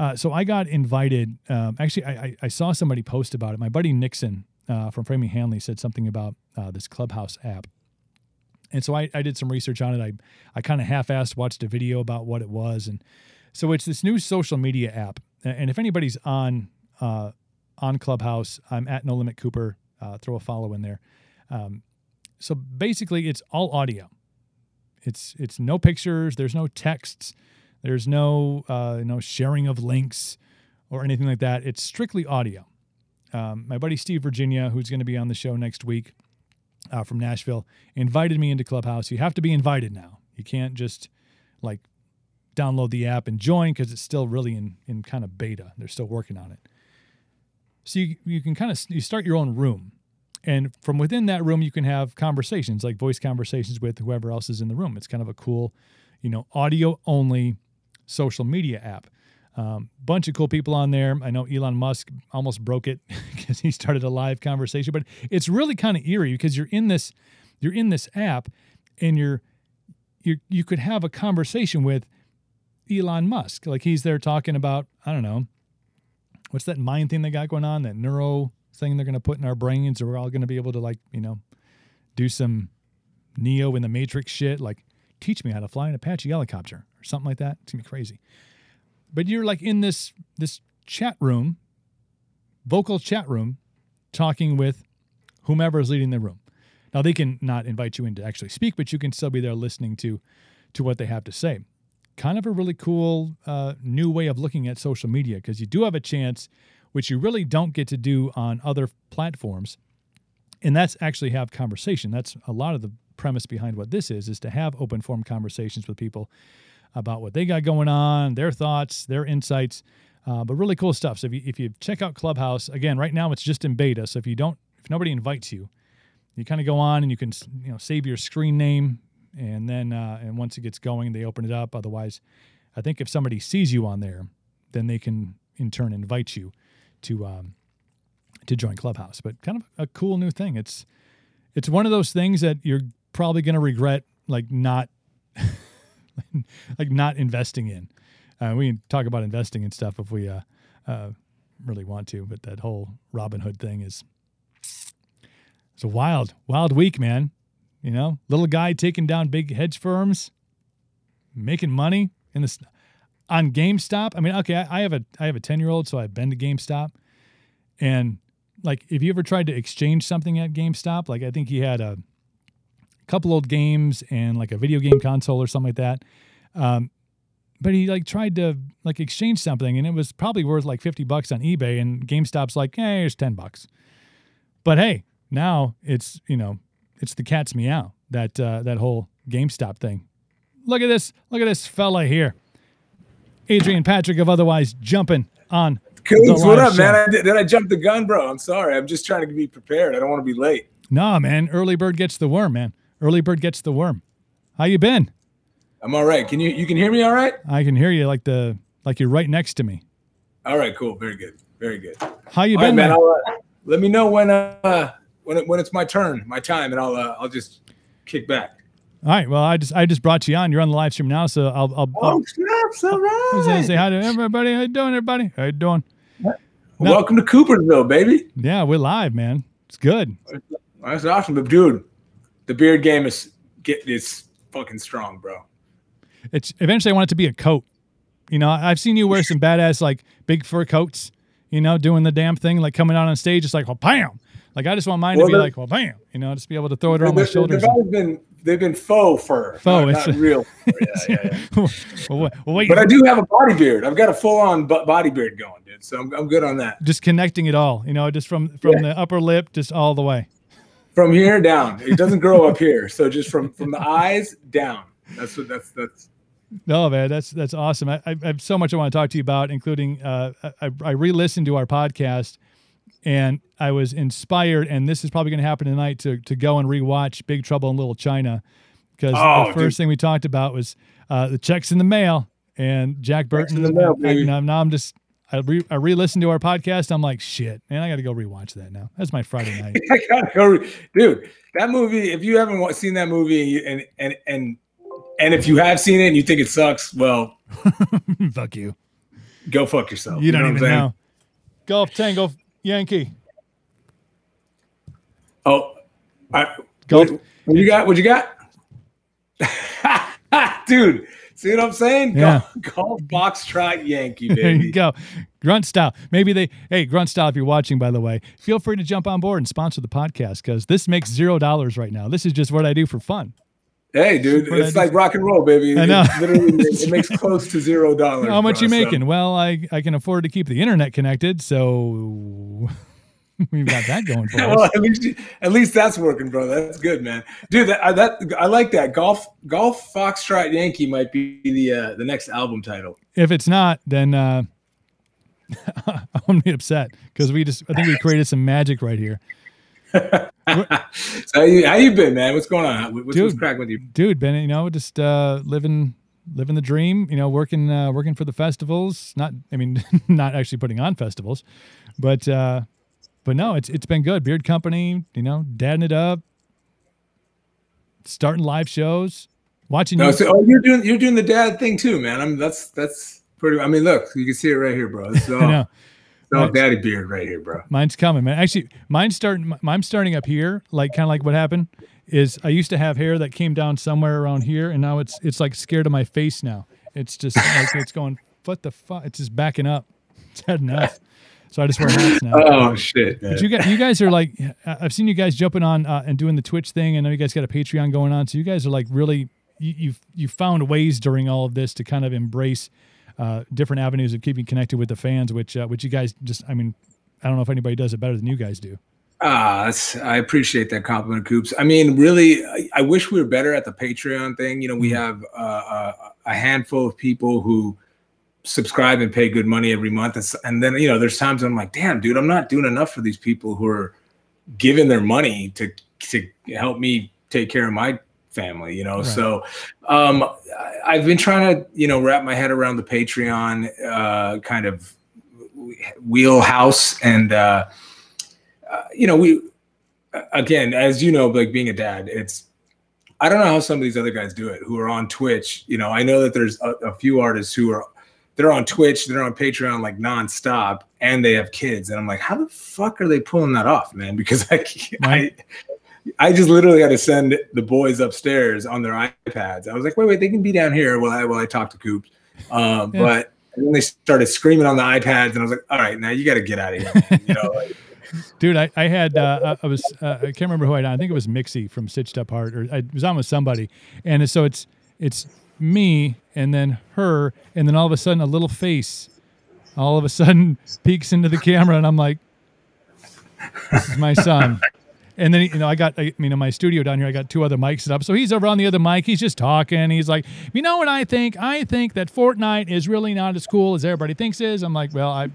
Uh, so I got invited. Um, actually, I, I, saw somebody post about it. My buddy Nixon uh, from Framing Hanley said something about uh, this Clubhouse app. And so I, I did some research on it. I, I kind of half-assed watched a video about what it was, and so it's this new social media app. And if anybody's on uh, on Clubhouse, I'm at No Limit Cooper. Uh, throw a follow in there. Um, so basically, it's all audio. It's it's no pictures. There's no texts. There's no uh, no sharing of links or anything like that. It's strictly audio. Um, my buddy Steve Virginia, who's going to be on the show next week uh, from Nashville, invited me into Clubhouse. You have to be invited now. You can't just like download the app and join because it's still really in in kind of beta. They're still working on it. So you, you can kind of you start your own room, and from within that room you can have conversations like voice conversations with whoever else is in the room. It's kind of a cool, you know, audio only social media app. Um, bunch of cool people on there. I know Elon Musk almost broke it because he started a live conversation, but it's really kind of eerie because you're in this you're in this app and you're you you could have a conversation with Elon Musk. Like he's there talking about I don't know what's that mind thing they got going on that neuro thing they're going to put in our brains, or we're all going to be able to like you know do some Neo in the Matrix shit, like teach me how to fly an Apache helicopter or something like that. It's gonna be crazy but you're like in this this chat room, vocal chat room, talking with whomever is leading the room. Now they can not invite you in to actually speak, but you can still be there listening to to what they have to say. Kind of a really cool uh, new way of looking at social media because you do have a chance, which you really don't get to do on other platforms, and that's actually have conversation. That's a lot of the premise behind what this is: is to have open form conversations with people about what they got going on, their thoughts, their insights. Uh, but really cool stuff. So if you, if you check out Clubhouse, again, right now it's just in beta. So if you don't, if nobody invites you, you kind of go on and you can you know save your screen name, and then uh, and once it gets going, they open it up. Otherwise, I think if somebody sees you on there, then they can in turn invite you to um, to join Clubhouse. But kind of a cool new thing. It's it's one of those things that you're probably going to regret like not like not investing in. Uh, we can talk about investing and stuff if we uh, uh, really want to, but that whole Robinhood thing is it's a wild, wild week, man. You know, little guy taking down big hedge firms, making money in this on GameStop. I mean, okay, I, I have a I have a ten year old, so I've been to GameStop, and like, if you ever tried to exchange something at GameStop, like I think he had a couple old games and like a video game console or something like that. Um, but he like tried to like exchange something and it was probably worth like 50 bucks on eBay and GameStop's like, hey, here's 10 bucks. But hey, now it's, you know, it's the cat's meow, that uh, that whole GameStop thing. Look at this. Look at this fella here. Adrian Patrick of Otherwise jumping on. What up, show. man? I, did, did I jump the gun, bro? I'm sorry. I'm just trying to be prepared. I don't want to be late. Nah, man. Early bird gets the worm, man. Early bird gets the worm. How you been? I'm all right. Can you you can hear me all right? I can hear you like the like you're right next to me. All right, cool. Very good. Very good. How you all been, right, man? Uh, let me know when uh when it, when it's my turn, my time, and I'll uh, I'll just kick back. All right. Well, I just I just brought you on. You're on the live stream now, so I'll I'll. Oh, I'll, snaps! All right. Say, say hi to everybody. How you doing, everybody? How you doing? Welcome to Coopersville, baby. Yeah, we're live, man. It's good. That's awesome, but dude, the beard game is get is fucking strong, bro. It's eventually I want it to be a coat. You know, I've seen you wear some badass like big fur coats. You know, doing the damn thing, like coming out on stage, it's like well, bam. Like I just want mine well, to be like well, bam. You know, just be able to throw it around my shoulders. They've always been they've been faux fur, faux, not, not real. yeah, yeah, yeah. well, wait, but I do have a body beard. I've got a full on body beard going, dude. So I'm, I'm good on that. Just connecting it all, you know, just from from yeah. the upper lip, just all the way from here down. It doesn't grow up here. So just from from the eyes down. That's what that's that's. No, man, that's that's awesome. I, I have so much I want to talk to you about, including uh, I, I re-listened to our podcast, and I was inspired. And this is probably going to happen tonight to to go and rewatch Big Trouble in Little China, because oh, the first dude. thing we talked about was uh, the checks in the mail and Jack Burton. In the mail, and, and now I'm just I re I re-listened to our podcast. I'm like, shit, man, I got to go rewatch that now. That's my Friday night. I gotta go, re- dude. That movie. If you haven't seen that movie, and and and and if you have seen it and you think it sucks, well, fuck you. go fuck yourself. You, you don't know even know. Golf Tango Yankee. Oh, I, Golf. What, what you got? What you got? Dude, see what I'm saying? Yeah. Golf, golf trot Yankee, baby. there you go. Grunt style. Maybe they, hey, Grunt style, if you're watching, by the way, feel free to jump on board and sponsor the podcast because this makes zero dollars right now. This is just what I do for fun. Hey, dude, it's like rock and roll, baby. I know. It literally it makes close to zero dollars. How much bro, you making? So. Well, I I can afford to keep the internet connected, so we've got that going for us. well, at least at least that's working, bro. That's good, man. Dude, that, that I like that. Golf Golf Foxtrot Yankee might be the uh, the next album title. If it's not, then uh, I'm gonna be upset because we just I think we created some magic right here. so how you, how you been, man? What's going on? What's, dude, what's cracking with you, dude? Been you know just uh, living living the dream. You know, working uh, working for the festivals. Not I mean not actually putting on festivals, but uh, but no, it's it's been good. Beard Company, you know, dadding it up, starting live shows, watching. No, you. So, oh, you're doing you're doing the dad thing too, man. I'm that's that's pretty. I mean, look, you can see it right here, bro. This all, Oh, daddy beard right here, bro. Mine's coming, man. Actually, mine's starting. Mine's starting up here, like kind of like what happened is I used to have hair that came down somewhere around here, and now it's it's like scared of my face now. It's just like it's going. What the fuck? It's just backing up. It's had enough. So I just wear hats now. Oh shit! But you guys, you guys are like, I've seen you guys jumping on uh, and doing the Twitch thing. I know you guys got a Patreon going on, so you guys are like really, you, you've you found ways during all of this to kind of embrace uh, different avenues of keeping connected with the fans, which uh, which you guys just, I mean, I don't know if anybody does it better than you guys do. Ah, I appreciate that compliment, Coops. I mean, really, I, I, wish we were better at the Patreon thing. You know, we mm-hmm. have uh, uh, a handful of people who subscribe and pay good money every month. And then, you know, there's times I'm like, damn, dude, I'm not doing enough for these people who are giving their money to, to help me take care of my family, you know? Right. So, um, I've been trying to, you know, wrap my head around the Patreon, uh, kind of wheelhouse and, uh, uh, you know, we, again, as you know, like being a dad, it's, I don't know how some of these other guys do it who are on Twitch. You know, I know that there's a, a few artists who are they're on Twitch, they're on Patreon like nonstop, and they have kids. And I'm like, how the fuck are they pulling that off, man? Because I, I, I just literally had to send the boys upstairs on their iPads. I was like, wait, wait, they can be down here while I while I talk to Coops. Um, yeah. But then they started screaming on the iPads, and I was like, all right, now you got to get out of here. You know, like, Dude, I, I had uh, I was uh, I can't remember who I had. I think it was Mixi from Stitched Up Heart, or I was on with somebody, and so it's it's me and then her and then all of a sudden a little face all of a sudden peeks into the camera and I'm like this is my son and then you know I got I mean in my studio down here I got two other mics set up so he's over on the other mic he's just talking he's like you know what I think I think that Fortnite is really not as cool as everybody thinks is I'm like well I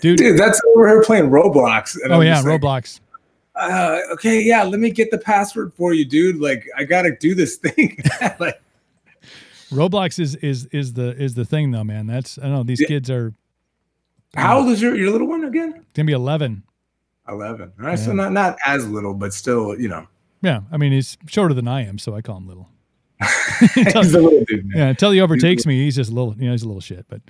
dude, dude that's over here playing Roblox oh I'm yeah Roblox like, uh, okay yeah let me get the password for you dude like I gotta do this thing like Roblox is is is the is the thing though, man. That's I don't know. These yeah. kids are. How old is your your little one again? Gonna be eleven. Eleven. All right, yeah. so not not as little, but still, you know. Yeah, I mean he's shorter than I am, so I call him little. he's a little dude. Man. Yeah, until he overtakes he's me, he's just a little. You know, he's a little shit. But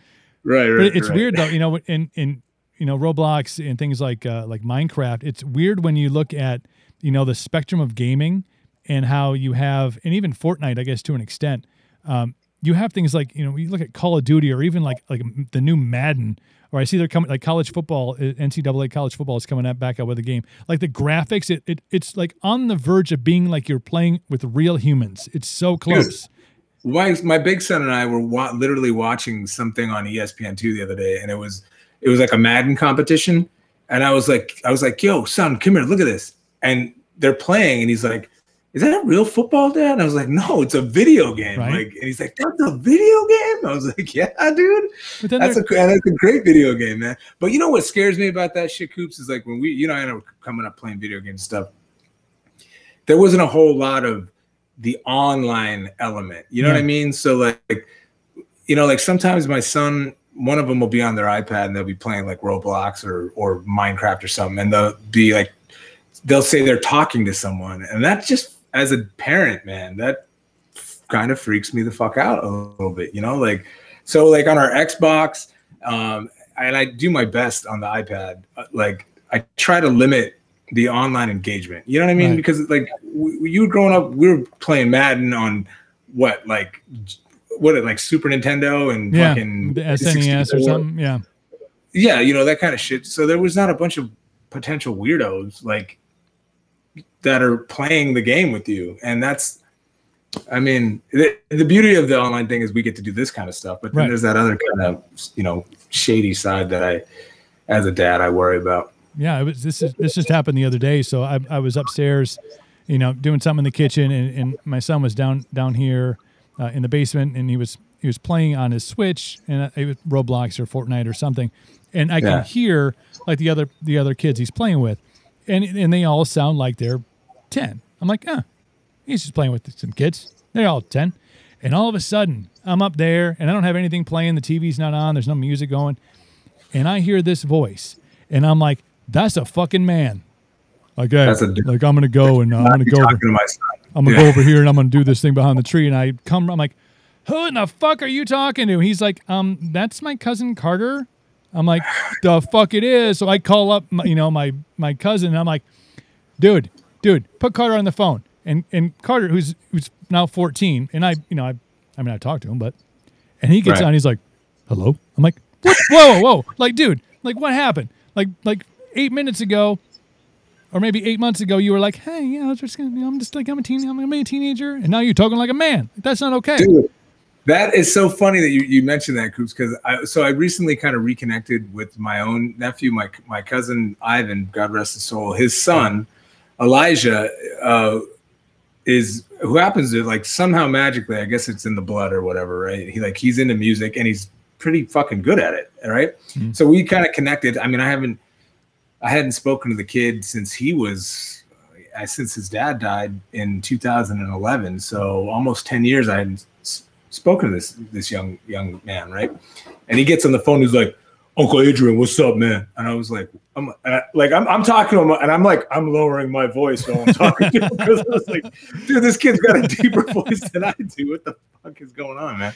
right, right. But it's right. weird though. You know, in in you know Roblox and things like uh, like Minecraft. It's weird when you look at you know the spectrum of gaming and how you have and even Fortnite, I guess to an extent um, you have things like you know you look at Call of Duty or even like like the new Madden or I see they're coming like college football uh, NCAA college football is coming up back out with a game. Like the graphics it, it it's like on the verge of being like you're playing with real humans. It's so close. My my big son and I were wa- literally watching something on ESPN two the other day and it was it was like a Madden competition. And I was like I was like yo son come here look at this. And they're playing and he's like is that a real football, Dad? And I was like, no, it's a video game. Right. Like, and he's like, that's a video game. I was like, yeah, dude, that's a that's a great video game, man. But you know what scares me about that shit, Coops, is like when we, you know, I ended up coming up playing video game stuff. There wasn't a whole lot of the online element. You know yeah. what I mean? So like, you know, like sometimes my son, one of them will be on their iPad and they'll be playing like Roblox or or Minecraft or something, and they'll be like, they'll say they're talking to someone, and that just as a parent, man, that kind of freaks me the fuck out a little bit, you know? Like, so like on our Xbox, Um, and I do my best on the iPad. Uh, Like I try to limit the online engagement. You know what I mean? Right. Because like w- you were growing up, we were playing Madden on what like what like Super Nintendo and Yeah, fucking the SNES or 64. something. Yeah, Yeah, you know that kind of shit. So there was not a bunch of potential weirdos like that are playing the game with you, and that's. I mean, the, the beauty of the online thing is we get to do this kind of stuff, but then Right. there's that other kind of, you know, shady side that I, as a dad, I worry about. yeah. It was this. Is, this just happened the other day. So I, I was upstairs, you know, doing something in the kitchen, and, and my son was down down here uh, in the basement, and he was he was playing on his Switch, and uh, it was Roblox or Fortnite or something, and I Yeah. can hear like the other the other kids he's playing with, and and they all sound like they're ten. I'm like, huh, he's just playing with some kids. They're all 10. And all of a sudden, I'm up there and I don't have anything playing. The TV's not on. There's no music going. And I hear this voice and I'm like, that's a fucking man. Like, hey, That's a- like I'm going to go and uh, I'm going to go. Over, to my son. I'm going to Yeah. go over here and I'm going to do this thing behind the tree. And I come, I'm like, who in the fuck are you talking to? He's like, um, that's my cousin Carter. I'm like, the fuck it is. So I call up, my, you know, my my cousin. And I'm like, dude, dude, put Carter on the phone. And and Carter, who's who's now 14, and I, you know, I, I mean, I talked to him, but, and he gets Right. on. He's like, hello. I'm like, what? whoa, whoa, whoa, like, dude, like, what happened? Like, like eight minutes ago, or maybe eight months ago, you were like, hey, yeah, I was just gonna, you know, I'm just like, I'm a teen, I'm gonna be a teenager, and now you're talking like a man. That's not okay. Dude, that is so funny that you, you mentioned that, Coops, because I so I recently kind of reconnected with my own nephew, my my cousin Ivan, God rest his soul. His son, Elijah, uh, is who happens to like somehow magically, I guess it's in the blood or whatever, right? He like he's into music and he's pretty fucking good at it, right? Mhm. So we kind of connected. I mean, I haven't I hadn't spoken to the kid since he was since his dad died in 2011. So almost 10 years I hadn't spoken to this this young young man, right? And he gets on the phone. He's like, "Uncle Adrian, what's up, man?" And I was like, "I'm I, like I'm, I'm talking to him, and I'm like I'm lowering my voice while I'm talking to him because I was like, dude, this kid's got a deeper voice than I do. What the fuck is going on, man?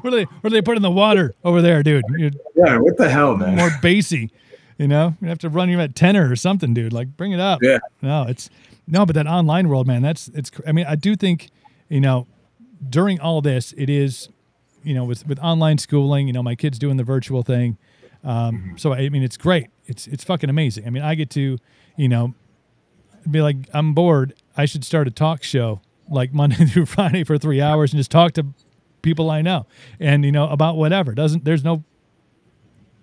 What are they? What are they putting in the water over there, dude? You're Yeah, what the hell, man? more bassy. You know, you have to run you at tenor or something, dude. Like, bring it up. Yeah. No, it's no, but that online world, man. That's it's. I mean, I do think, you know, during all this, it is, you know, with with online schooling, you know, my kids doing the virtual thing. Um, so I mean, it's great. It's it's fucking amazing. I mean, I get to, you know, be like, I'm bored. I should start a talk show like Monday through Friday for three hours and just talk to people I know and you know about whatever. Doesn't there's no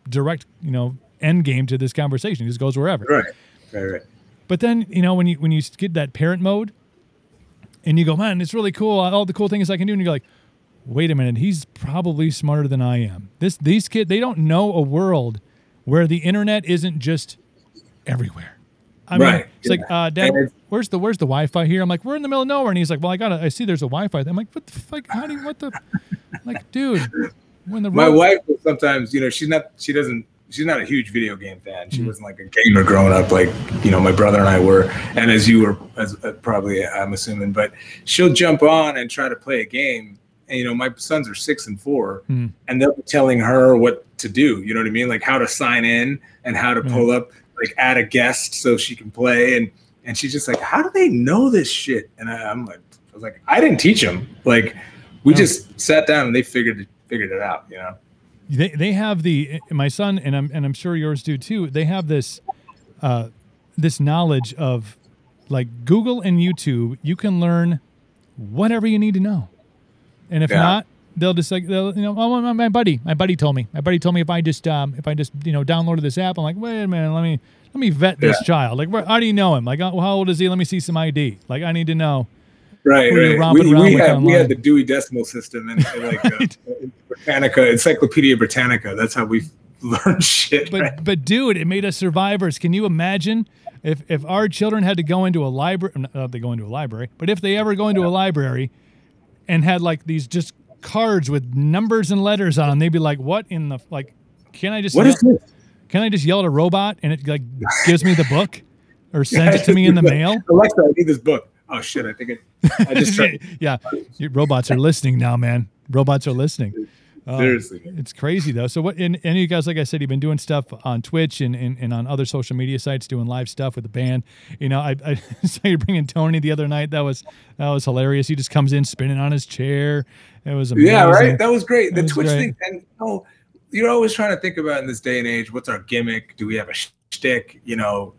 direct you know end game to this conversation. It just goes wherever. Right, right, right. But then you know when you when you get that parent mode, and you go, man, it's really cool. All the cool things I can do, and you're like, wait a minute, he's probably smarter than I am. This these kids they don't know a world where the internet isn't just everywhere. I mean, Right, it's like, uh, Dad, where's the where's the Wi-Fi here? I'm like, we're in the middle of nowhere, and he's like, well, I gotta, I see there's a Wi-Fi. I'm like, what the fuck? How do you, what the, like, dude, when the My road- wife will sometimes, you know, she's not, she doesn't, she's not a huge video game fan. Mm-hmm. She wasn't like a gamer growing up, like you know, my brother and I were, and as you were, as uh, probably I'm assuming. But she'll jump on and try to play a game, and you know, my sons are six and four, Hmm. and they'll be telling her what to do. You know what I mean? Like how to sign in and how to pull up, like add a guest so she can play, and and she's just like, how do they know this shit? And I, I'm like, I was like, I didn't teach them. Like we No. just sat down and they figured it, figured it out. You know. They they have the my son and I'm and I'm sure yours do too. They have this uh this knowledge of like Google and YouTube. You can learn whatever you need to know, and if Yeah. not, they'll just like they'll you know oh my, my buddy my buddy told me my buddy told me if I just um if I just you know downloaded this app I'm like wait a minute let me let me vet this Yeah. child like where, how do you know him like uh, how old is he let me see some ID like I need to know Right, right. We, we, we had the Dewey Decimal System and, and like uh, Britannica, Encyclopedia Britannica. That's how we learned shit. but right? but dude, it made us survivors. Can you imagine if if our children had to go into a library? Not they go into a library, but if they ever go into a library and had like these just cards with numbers and letters on them, they'd be like, "What in the like? Can I just What yell, is this? can I just yell at a robot and it like gives me the book or sends it to me in the mail?" Alexa, I need this book. Oh shit! I think it, I just tried. yeah, robots are listening now, man. Robots are listening. Oh, Seriously. it's crazy though. So what? And, and you guys, like I said, you've been doing stuff on Twitch and, and, and on other social media sites, doing live stuff with the band. You know, I, I saw you bringing Tony the other night. That was that was hilarious. He just comes in spinning on his chair. It was amazing. Yeah, right. That was great. The was Twitch great. thing, and you know, you're always trying to think about in this day and age, what's our gimmick? Do we have a shtick? You know,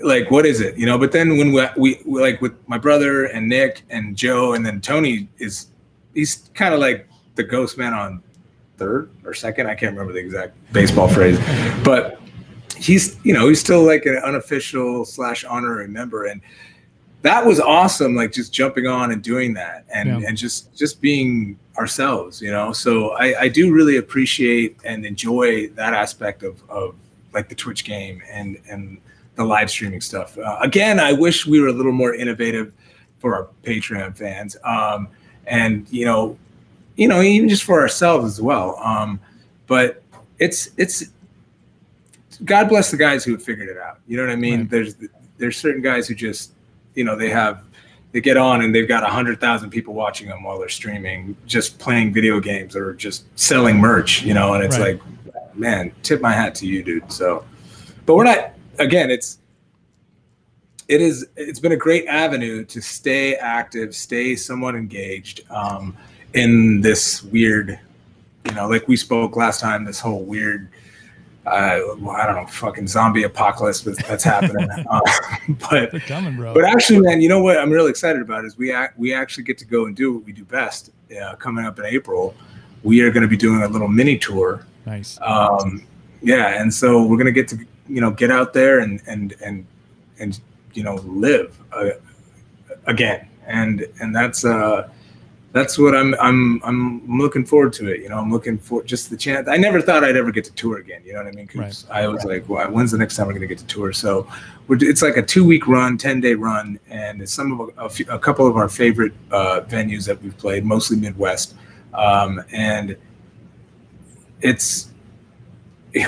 like what is it? You know. But then when we, we, we like with my brother and Nick and Joe, and then Tony is he's kind of like the ghost man on third or second. I can't remember the exact baseball phrase, but he's you know he's still like an unofficial slash honorary member and that was awesome like just jumping on and doing that and Yeah. and just just being ourselves you know so I, I do really appreciate and enjoy that aspect of of like the twitch game and and the live streaming stuff. Uh, again i wish we were a little more innovative for our patreon fans. Um and you know you know even just for ourselves as well. Um but it's it's god bless the guys who have figured it out. You know what i mean? Right. there's there's certain guys who just you know they have they get on and they've got a hundred thousand people watching them while they're streaming just playing video games or just selling merch you know? And it's Right. like man tip my hat to you dude. So but we're not again it's it is it's been a great avenue to stay active stay somewhat engaged um, in this weird you know like we spoke last time this whole weird uh, well, I don't know, fucking zombie apocalypse that's that's happening. uh, but coming, bro. but actually, man, you know what I'm really excited about is we act, we actually get to go and do what we do best. Uh, coming up in April, we are going to be doing a little mini tour. nice. Um, yeah, and so we're going to get to you know get out there and and and and you know live uh, again, and and that's uh that's what I'm I'm I'm looking forward to it. You know, I'm looking for just the chance. I never thought I'd ever get to tour again. You know what I mean? 'Cause I was like, well, when's the next time we're going to get to tour? So we're, it's like a two week run, 10 day run. And it's some of a, few, a couple of our favorite uh, venues that we've played, mostly Midwest. Um, and it's,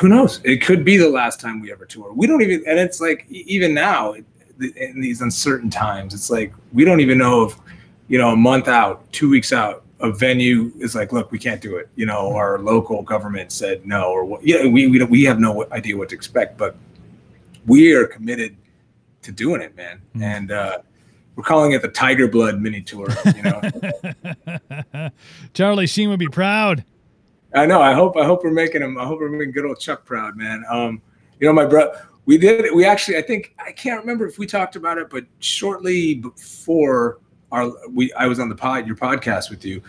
who knows? It could be the last time we ever tour. We don't even, and it's like, even now in these uncertain times, it's like, we don't even know if, you know, a month out, two weeks out, a venue is like, look, we can't do it. You know, our local government said no, or what? Yeah, we we, don't, we have no idea what to expect, but we are committed to doing it, man. Mhm. And uh, we're calling it the Tiger Blood Mini Tour. You know, Charlie Sheen would be proud. I know. I hope I hope we're making him. I hope we're making good old Chuck proud, man. Um, you know, my brother. We did. We actually. I think I can't remember if we talked about it, but shortly before our we I was on the pod your podcast with you.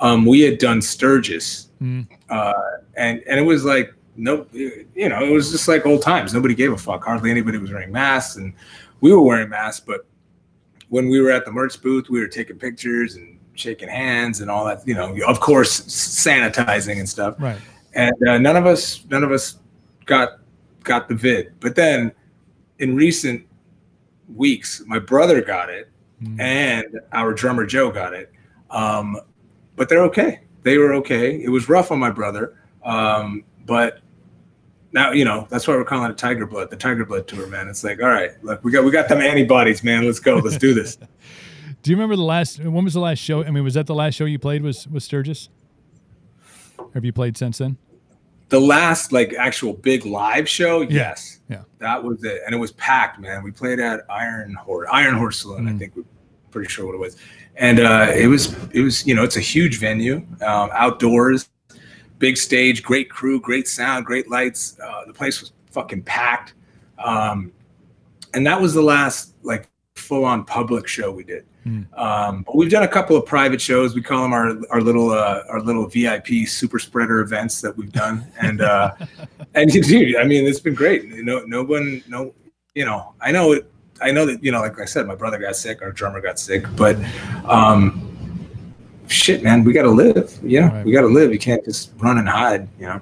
Um, we had done Sturgis, Mm. uh, and and it was like no, you know, it was just like old times. Nobody gave a fuck. Hardly anybody was wearing masks, and we were wearing masks. But when we were at the merch booth, we were taking pictures and shaking hands and all that. You know, of course, sanitizing and stuff. Right. And uh, none of us, none of us got got the vid. But then, in recent weeks, my brother got it, Mm. and our drummer Joe got it. Um, but they're okay. They were okay. It was rough on my brother, um, but now you know that's why we're calling it Tiger Blood, the Tiger Blood tour, man. It's like, all right, look, we got we got them antibodies, man. Let's go. Let's do this. Do you remember the last? When was the last show? I mean, was that the last show you played? Was was Sturgis? Or have you played since then? the last like actual big live show, yes, Yeah. that was it, and it was packed, man. We played at Iron Horse, Iron Horse Saloon, I Mm. think we're pretty sure what it was, and uh, it was it was you know it's a huge venue, um, outdoors, big stage, great crew, great sound, great lights. Uh, the place was fucking packed, um, and that was the last like full on public show we did. Mm. Um, but we've done a couple of private shows. We call them our our little uh, our little VIP super spreader events that we've done, and uh, and dude, I mean, it's been great. No, no one, no, you know, I know it. I know that you know, like I said, my brother got sick, our drummer got sick, but um, shit, man, we got to live. You know, Right. we got to live. You can't just run and hide. You know.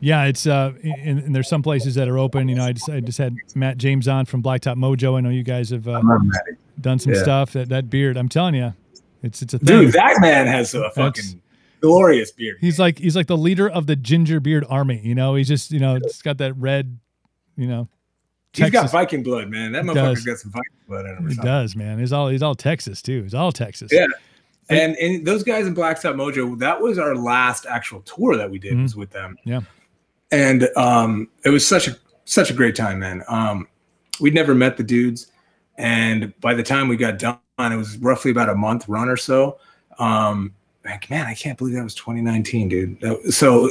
Yeah, it's uh, and, and there's some places that are open. You know, I just I just had Matt James on from Blacktop Mojo. I know you guys have uh, done some Yeah. stuff. That that beard, I'm telling you, it's it's a thing. Dude, that man has a fucking glorious beard. He's like he's like the leader of the ginger beard army. You know, he's just you know it's got that red, you know. He's got Viking blood, man. That He motherfucker's got some Viking blood in him. He does, man. He's all he's all Texas too. He's all Texas. Yeah. And and those guys in Blacktop Mojo, that was our last actual tour that we did Mhm. was with them. Yeah. And um, it was such a such a great time, man. Um, we'd never met the dudes, and by the time we got done, it was roughly about a month run or so. Um, like, man, I can't believe that was 2019, dude. So,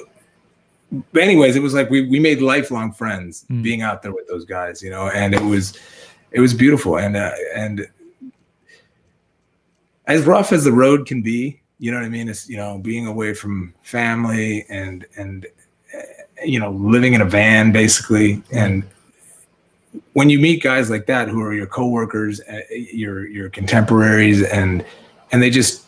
but anyways, it was like we we made lifelong friends Mm. being out there with those guys, you know, and it was it was beautiful and uh, and as rough as the road can be, you know what I mean? It's you know being away from family and and you know living in a van basically and when you meet guys like that who are your coworkers, uh, your your contemporaries, and and they just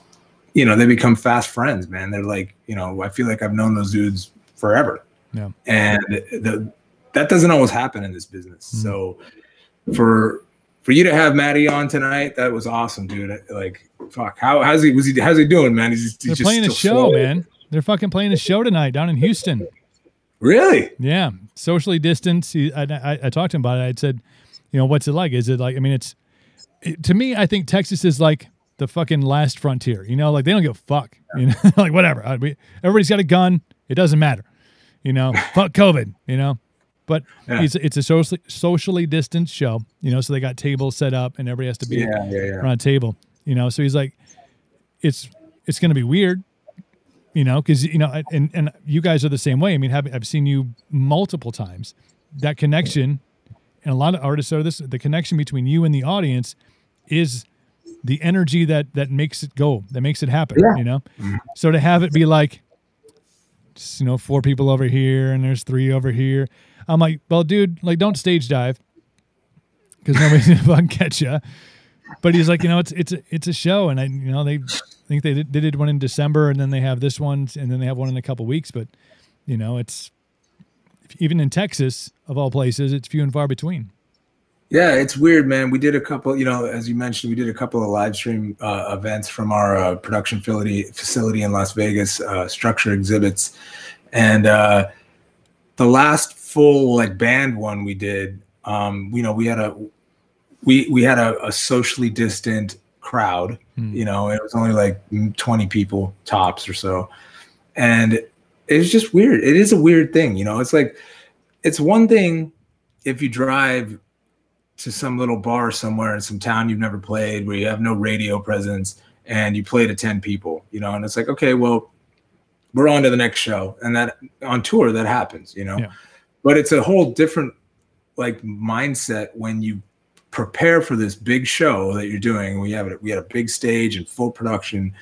you know they become fast friends, man. They're like you know I feel like I've known those dudes forever, Yeah. and the, that doesn't always happen in this business. Mhm. So for for you to have Matty on tonight, that was awesome, dude. Like fuck, how how's he was he how's he doing, man? He's, he's They're just playing a show, man. They're fucking playing a show tonight down in Houston. Really? Yeah, socially distanced. He, I, I, I talked to him about it. I said, you know, what's it like? Is it like? I mean, it's it, to me. I think Texas is like the fucking last frontier. You know, like they don't give a fuck. You know, like whatever. I, we, everybody's got a gun. It doesn't matter. You know, fuck COVID. You know, but Yeah. it's it's a socially socially distanced show. You know, so they got tables set up and everybody has to be Yeah, yeah, yeah. around a table. You know, so he's like, it's it's going to be weird. You know, because you know, and and you guys are the same way. I mean, have, I've seen you multiple times. That connection, and a lot of artists are this. The connection between you and the audience is the energy that that makes it go, that makes it happen. Yeah. You know, Mhm. so to have it be like, just, you know, four people over here and there's three over here. I'm like, well, dude, like, don't stage dive because nobody's gonna fucking catch you. But he's like, you know, it's it's a, it's a show, and I, you know, they I think they did, they did one in December, and then they have this one, and then they have one in a couple weeks. But you know, it's even in Texas, of all places, it's few and far between. Yeah, it's weird, man. We did a couple, you know, as you mentioned, we did a couple of live stream uh, events from our uh, production facility facility in Las Vegas, uh, structure exhibits, and uh, the last full like band one we did. Um, you know, we had a we we had a, a socially distant crowd. Hmm. You know, it was only like twenty people tops or so, and it was just weird. It is a weird thing, you know. It's like it's one thing if you drive to some little bar somewhere in some town you've never played where you have no radio presence and you play to 10 people you know and it's like okay well we're on to the next show and that on tour that happens you know Yeah. but it's a whole different like mindset when you prepare for this big show that you're doing. We have it we had a big stage and full production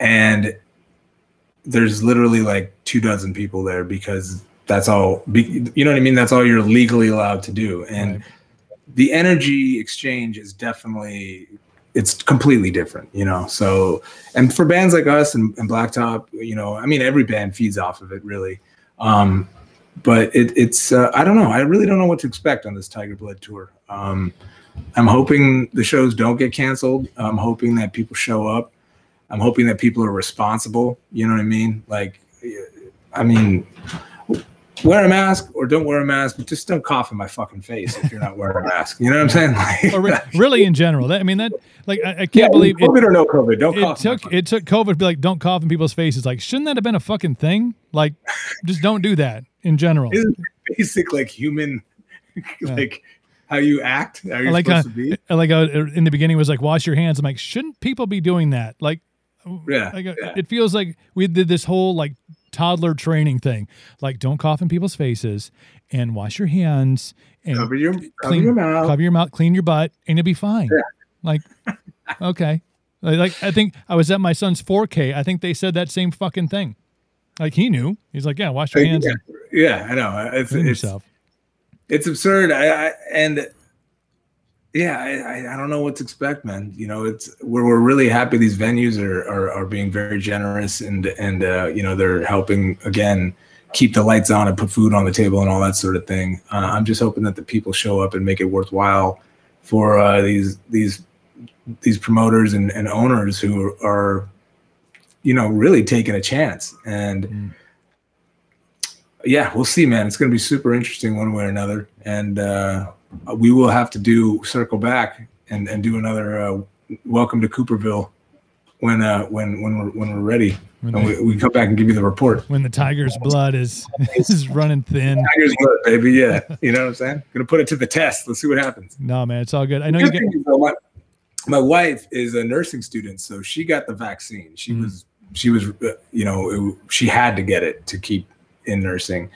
and there's literally like two dozen people there because that's all you know what i mean? That's all you're legally allowed to do. And the energy exchange is definitely it's completely different you know? So and for bands like us and, and blacktop you know i mean every band feeds off of it really. Um but it, it's uh, i don't know. I really don't know what to expect on this tiger blood tour. Um i'm hoping the shows don't get canceled i'm hoping that people show up i'm hoping that people are responsible you know what i mean like i mean wear a mask or don't wear a mask, but just don't cough in my fucking face if you're not wearing a mask. You know what I'm saying? Like, Or re- really, in general, that, I mean, that like I, I can't yeah, believe it, COVID or no COVID, don't it cough. took it took COVID to be like, don't cough in people's faces. Like, shouldn't that have been a fucking thing? Like, just don't do that in general. Isn't basic like human, like how you act, how you're like supposed uh, to be. like uh, in the beginning was like wash your hands. I'm like, shouldn't people be doing that? Like, Yeah, like uh, yeah. it feels like we did this whole like toddler training thing. Like, don't cough in people's faces and wash your hands and Cover your cover your mouth. cover your mouth, clean your butt, and you'll be fine. Yeah. Like, okay, like, I think I was at my son's 4K. I think they said that same fucking thing. Like he knew. He's like, yeah, wash your hands yeah, and yeah, I know. It's clean it's, yourself. It's absurd. I, I and yeah, I, I- don't know what to expect, man. You know, it's we're we're really happy these venues are are, are being very generous and and uh, you know they're helping again keep the lights on and put food on the table and all that sort of thing. Uh, I'm just hoping that the people show up and make it worthwhile for uh, these these these promoters and, and owners who are you know really taking a chance and Mm. Yeah we'll see man it's going to be super interesting one way or another and uh, we will have to do circle back and, and do another uh, welcome to cooperville when uh when when we're when we're ready and we, we come back and give you the report. When the tiger's blood is is running thin. Tiger's blood, baby. Yeah, you know what I'm saying. Gonna put it to the test. Let's see what happens. No, man, it's all good. I know you get. My, my wife is a nursing student, so she got the vaccine. She mm-hmm. was she was uh, you know it, she had to get it to keep in nursing.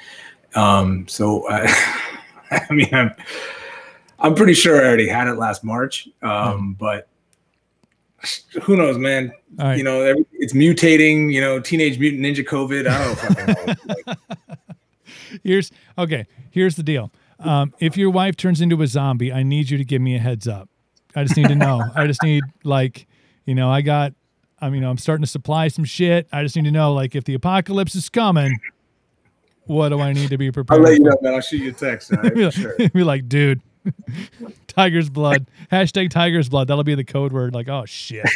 Um, so I, I mean I'm I'm pretty sure I already had it last March. Um, mm-hmm. but who knows, man? Right. You know, it's mutating. You know, teenage mutant ninja COVID. I don't know. here's okay. Here's the deal. Um, if your wife turns into a zombie, I need you to give me a heads up. I just need to know. I just need like, you know, I got. I mean, I'm starting to supply some shit. I just need to know, like, if the apocalypse is coming, what do I need to be prepared? I'll let you know, man. I'll shoot you a text. Right? be, like, sure. be like, dude, Tiger's blood. Hashtag Tiger's blood. That'll be the code word. Like, oh shit.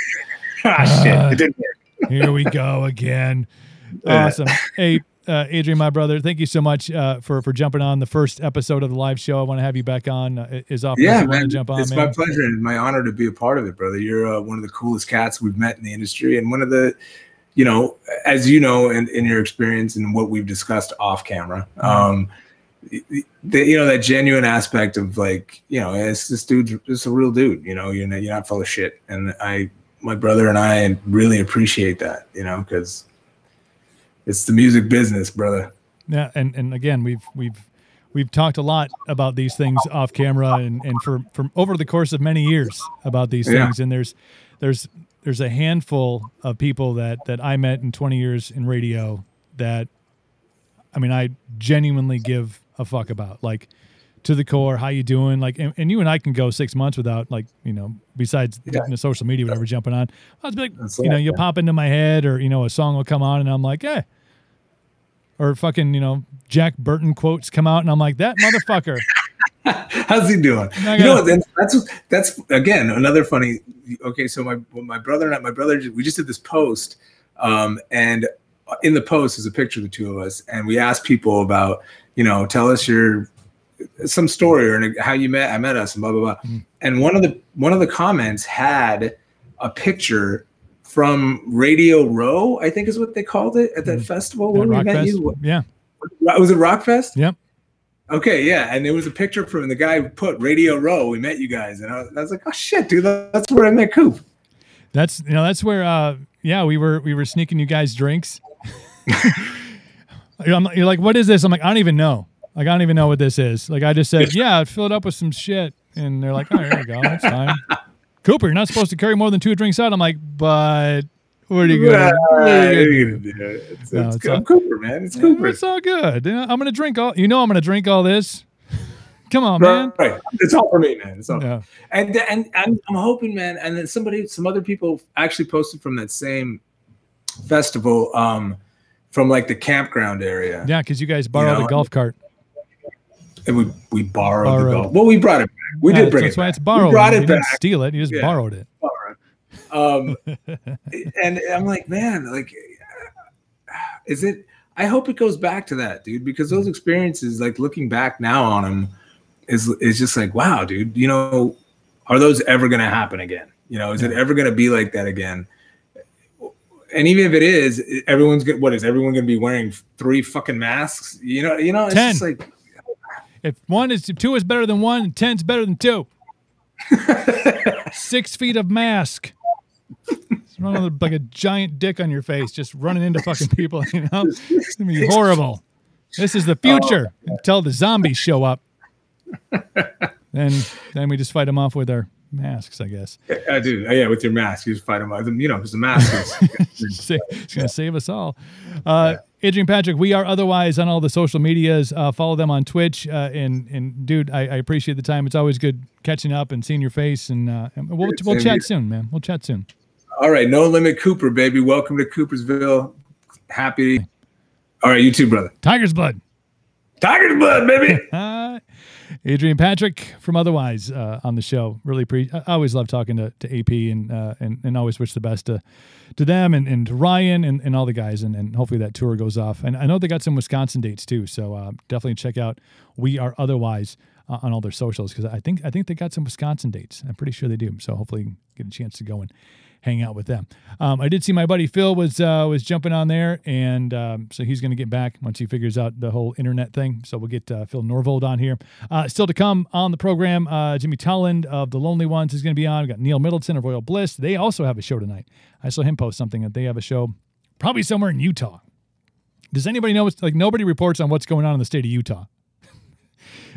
ah, shit. It didn't work. here we go again. Awesome. Hey, uh, Adrian, my brother, thank you so much uh, for for jumping on the first episode of the live show. I want to have you back on. Uh, is off. Yeah, man. jump on, it's man. my pleasure and my honor to be a part of it, brother. You're uh, one of the coolest cats we've met in the industry, and one of the, you know, as you know, in, in your experience and what we've discussed off camera. Mm-hmm. Um, the, you know that genuine aspect of like you know it's this dude it's a real dude you know you're not, you're not full of shit and i my brother and i really appreciate that you know because it's the music business brother yeah and and again we've we've we've talked a lot about these things off camera and and for from over the course of many years about these yeah. things and there's there's there's a handful of people that that i met in 20 years in radio that i mean i genuinely give a fuck about. Like to the core, how you doing? Like, and, and you and I can go six months without like, you know, besides yeah. the social media, whatever, jumping on. I'll be like, That's you know, you yeah. pop into my head or, you know, a song will come on and I'm like, yeah Or fucking, you know, Jack Burton quotes come out and I'm like, that motherfucker. How's he doing? You know, that's, that's again another funny. Okay, so my my brother and I, my brother, we just did this post, um, and in the post is a picture of the two of us, and we asked people about you know, tell us your some story or how you met. I met us and blah blah blah. Mm-hmm. And one of the one of the comments had a picture from Radio Row, I think is what they called it at that mm-hmm. festival when we met you. Yeah. Was it Rockfest? Yep. Okay, yeah, and there was a picture from the guy who put Radio Row. We met you guys, and I was, I was like, "Oh shit, dude, that's where I met Coop." That's you know that's where uh yeah we were we were sneaking you guys drinks. You're like, what is this? I'm like, I don't even know. Like, I don't even know what this is. Like, I just said, yeah, fill it up with some shit. And they're like, oh, there you go. That's fine. Cooper, you're not supposed to carry more than two drinks out. I'm like, but what are you going to do? It's, no, it's, it's all, Cooper, man. It's Cooper. It's all good. I'm going to drink all, you know, I'm going to drink all this. Come on, man. Right. It's all for me, man. It's all. Yeah. And, and and I'm hoping, man. And then somebody, some other people actually posted from that same festival. Um, from like the campground area. Yeah, because you guys borrowed you know? a golf cart. And we we borrowed, borrowed. the golf. Well, we brought it back. We yeah, did bring that's it. That's why it's borrowed. We brought it you back. Didn't steal it. You just yeah, borrowed it. Um, and I'm like, man, like, is it? I hope it goes back to that, dude, because those experiences, like looking back now on them, is is just like, wow, dude. You know, are those ever going to happen again? You know, is yeah. it ever going to be like that again? and even if it is, everyone's good. What is everyone going to be wearing three fucking masks? You know, you know, it's ten. just like if one is if two is better than one, ten's better than two. Six feet of mask. It's running like a giant dick on your face, just running into fucking people. You know, it's gonna be horrible. This is the future oh. until the zombies show up. then, then we just fight them off with our masks, I guess. I do. Yeah, with your mask, you just fight them. Off. You know, because the mask is it's going to save us all. Uh, yeah. Adrian Patrick, we are otherwise on all the social medias. Uh, follow them on Twitch. Uh, and and dude, I, I, appreciate the time. It's always good catching up and seeing your face. And, uh, and we'll we'll chat soon, man. We'll chat soon. All right, no limit, Cooper, baby. Welcome to Coopersville. Happy. All right, you too, brother. Tiger's blood. Tiger's blood, baby. Adrian Patrick from Otherwise uh, on the show. Really, pre- I always love talking to, to AP and, uh, and and always wish the best to to them and, and to Ryan and, and all the guys. And, and hopefully that tour goes off. And I know they got some Wisconsin dates too. So uh, definitely check out We Are Otherwise uh, on all their socials because I think I think they got some Wisconsin dates. I'm pretty sure they do. So hopefully get a chance to go and hang out with them. Um, I did see my buddy Phil was uh, was jumping on there, and um, so he's going to get back once he figures out the whole internet thing. So we'll get uh, Phil Norvold on here. Uh, still to come on the program, uh, Jimmy Tolland of the Lonely Ones is going to be on. We got Neal Middleton of Royal Bliss. They also have a show tonight. I saw him post something that they have a show, probably somewhere in Utah. Does anybody know? Like nobody reports on what's going on in the state of Utah.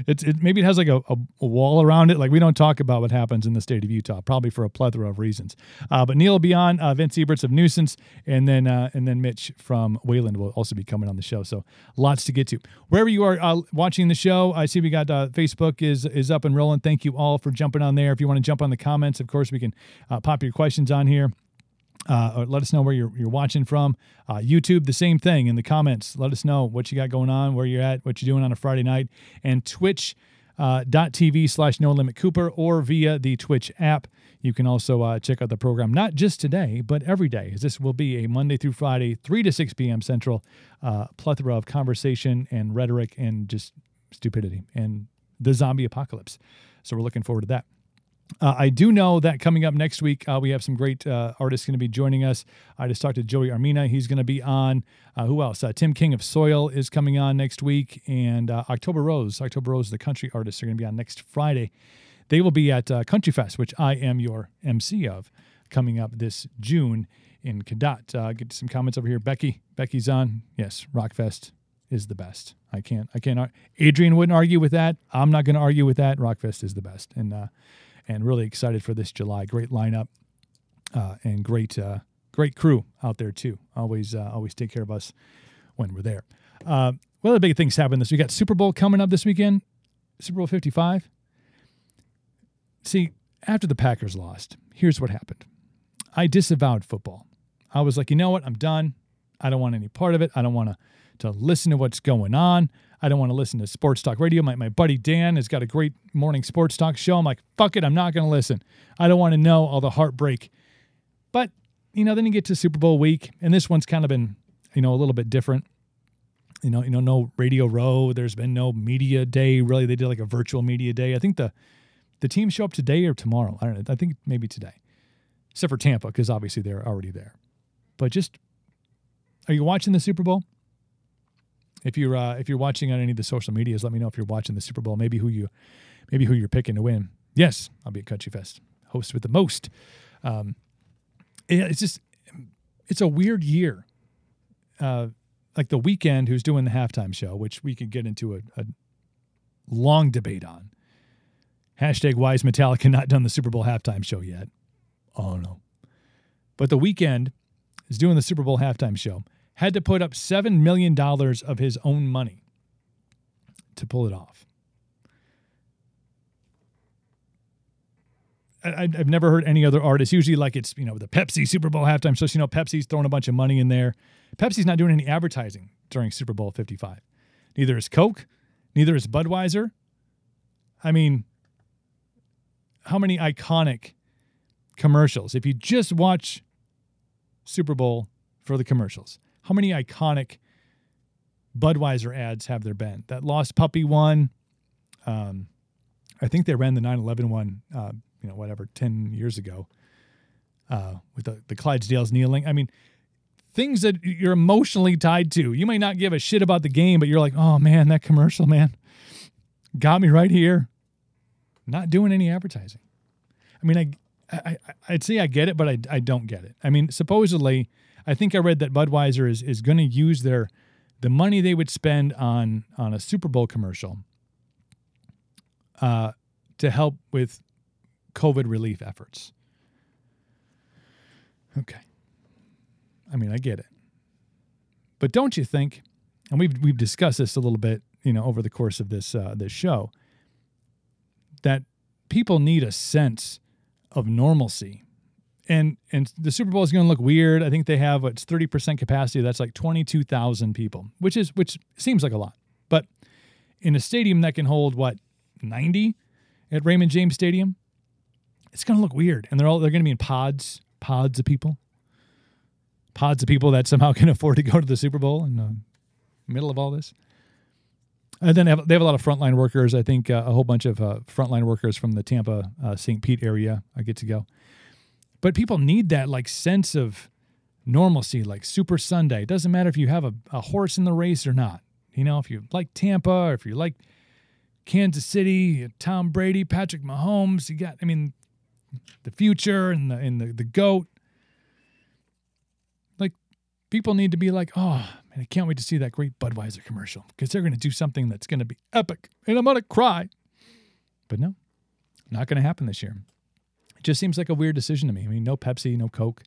It's it, maybe it has like a, a, wall around it. Like we don't talk about what happens in the state of Utah, probably for a plethora of reasons. Uh, but Neal will be on, uh, Vince Eberts of Nuisance, and then uh, and then Mitch from Wayland will also be coming on the show. So lots to get to. Wherever you are uh, watching the show, I see we got uh, Facebook is is up and rolling. Thank you all for jumping on there. If you want to jump on the comments, of course we can uh, pop your questions on here. Uh, or let us know where you're, you're watching from. Uh, YouTube, the same thing in the comments. Let us know what you got going on, where you're at, what you're doing on a Friday night. And Twitch, uh, .tv slash no limit cooper or via the twitch app you can also uh, check out the program not just today but every day as this will be a monday through friday 3 to 6 p.m central uh, plethora of conversation and rhetoric and just stupidity and the zombie apocalypse so we're looking forward to that uh, I do know that coming up next week, uh, we have some great uh, artists going to be joining us. I just talked to Joey Armina. He's going to be on. Uh, who else? Uh, Tim King of Soil is coming on next week. And uh, October Rose, October Rose, the country artists, are going to be on next Friday. They will be at Country Fest, which I am your MC of, coming up this June in Cadott. get some comments over here. Becky, Becky's on. Yes, Rockfest is the best. I can't, I can't. Adrian wouldn't argue with that. I'm not going to argue with that. Rockfest is the best. And, and really excited for this July. Great lineup uh, and great uh, great crew out there too. Always uh, always take care of us when we're there. Uh, one of the big things happened this. We got Super Bowl coming up this weekend. Super Bowl Fifty Five. See, after the Packers lost, here's what happened. I disavowed football. I was like, you know what? I'm done. I don't want any part of it. I don't want to to listen to what's going on. I don't want to listen to sports talk radio. My, my buddy Dan has got a great morning sports talk show. I'm like, fuck it, I'm not going to listen. I don't want to know all the heartbreak. But, you know, then you get to Super Bowl week, and this one's kind of been, you know, a little bit different. You know, you know, no Radio Row. There's been no media day. Really, they did like a virtual media day. I think the the teams show up today or tomorrow. I don't know. I think maybe today, except for Tampa, because obviously they're already there. But just, are you watching the Super Bowl? If you're uh, if you're watching on any of the social medias, let me know if you're watching the Super Bowl. Maybe who you maybe who you're picking to win. Yes, I'll be at Country Fest, host with the most. Um, it's just it's a weird year. Uh, like the Weeknd, who's doing the halftime show, which we could get into a, a long debate on. Hashtag is Metallica not done the Super Bowl halftime show yet? Oh no. But the Weeknd is doing the Super Bowl halftime show had to put up $7 million of his own money to pull it off. I, have never heard any other artist. Usually, like it's you know the Pepsi Super Bowl halftime show. So, you know, Pepsi's throwing a bunch of money in there. Pepsi's not doing any advertising during Super Bowl 55. Neither is Coke. Neither is Budweiser. I mean, how many iconic commercials? If you just watch Super Bowl for the commercials, how many iconic Budweiser ads have there been? That Lost Puppy one. Um, I think they ran the 9/11 one, uh, you know, whatever, 10 years ago, uh, with the the Clydesdales kneeling. I mean, things that you're emotionally tied to. You may not give a shit about the game, but you're like, oh man, that commercial, man, got me right here. Not doing any advertising. I mean, I, I I'd say I get it, but I I don't get it. I mean, supposedly I think I read that Budweiser is is going to use their the money they would spend on on a Super Bowl commercial uh, to help with COVID relief efforts. Okay, I mean I get it, but don't you think? And we've we've discussed this a little bit, you know, over the course of this uh, this show, that people need a sense of normalcy and and the Super Bowl is going to look weird. I think they have it's thirty percent capacity. That's like twenty two thousand people, which is which seems like a lot, but in a stadium that can hold what ninety at Raymond James Stadium, it's going to look weird. And they're all they're going to be in pods, pods of people, pods of people that somehow can afford to go to the Super Bowl in the middle of all this. And then they have, they have a lot of frontline workers. I think uh, a whole bunch of uh, frontline workers from the Tampa, uh, St. Pete area. I get to go. But people need that like sense of normalcy, like Super Sunday. It doesn't matter if you have a, a horse in the race or not. You know, if you like Tampa or if you like Kansas City, Tom Brady, Patrick Mahomes, you got, I mean, the future and the and the, the goat. Like people need to be like, oh man, I can't wait to see that great Budweiser commercial because they're going to do something that's going to be epic and I'm to cry. But no, not going to happen this year. It just seems like a weird decision to me. I mean, no Pepsi, no Coke,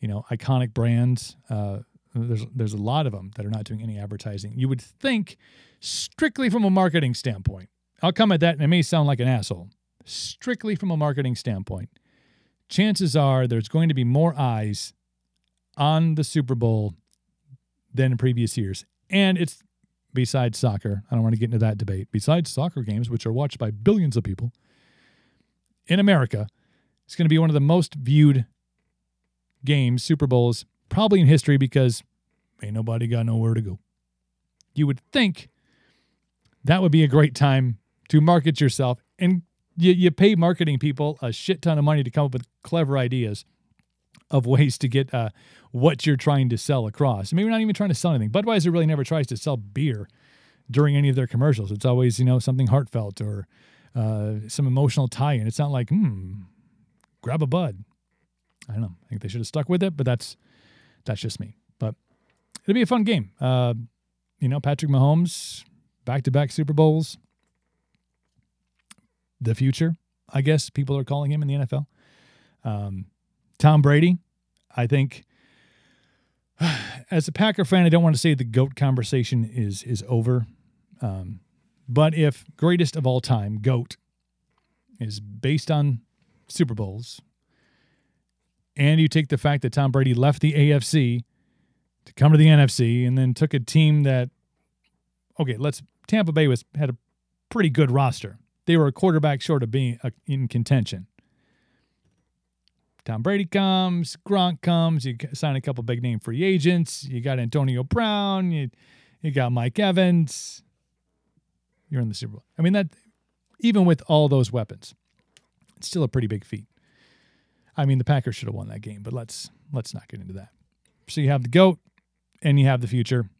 you know, iconic brands. Uh, there's there's a lot of them that are not doing any advertising. You would think, strictly from a marketing standpoint, I'll come at that, and it may sound like an asshole. Strictly from a marketing standpoint, chances are there's going to be more eyes on the Super Bowl than in previous years, and it's besides soccer. I don't want to get into that debate. Besides soccer games, which are watched by billions of people in America, it's going to be one of the most viewed games, Super Bowls, probably in history because ain't nobody got nowhere to go. You would think that would be a great time to market yourself and you, you pay marketing people a shit ton of money to come up with clever ideas of ways to get uh, what you're trying to sell across. Maybe not even trying to sell anything. Budweiser really never tries to sell beer during any of their commercials. It's always, you know, something heartfelt or uh, some emotional tie-in. It's not like, hmm, grab a bud. I don't know. I think they should have stuck with it, but that's that's just me. But it'll be a fun game. Uh, you know, Patrick Mahomes, back-to-back Super Bowls. The future, I guess people are calling him in the NFL. Um, Tom Brady, I think as a Packer fan, I don't want to say the GOAT conversation is is over. Um, but if greatest of all time, GOAT, is based on Super Bowls, and you take the fact that Tom Brady left the AFC to come to the NFC and then took a team that, okay, let's, Tampa Bay was had a pretty good roster. They were a quarterback short of being uh, in contention. Tom Brady comes, Gronk comes, you sign a couple big name free agents, you got Antonio Brown, you you got Mike Evans. You're in the Super Bowl. I mean that even with all those weapons, it's still a pretty big feat. I mean the Packers should have won that game, but let's let's not get into that. So you have the GOAT and you have the future.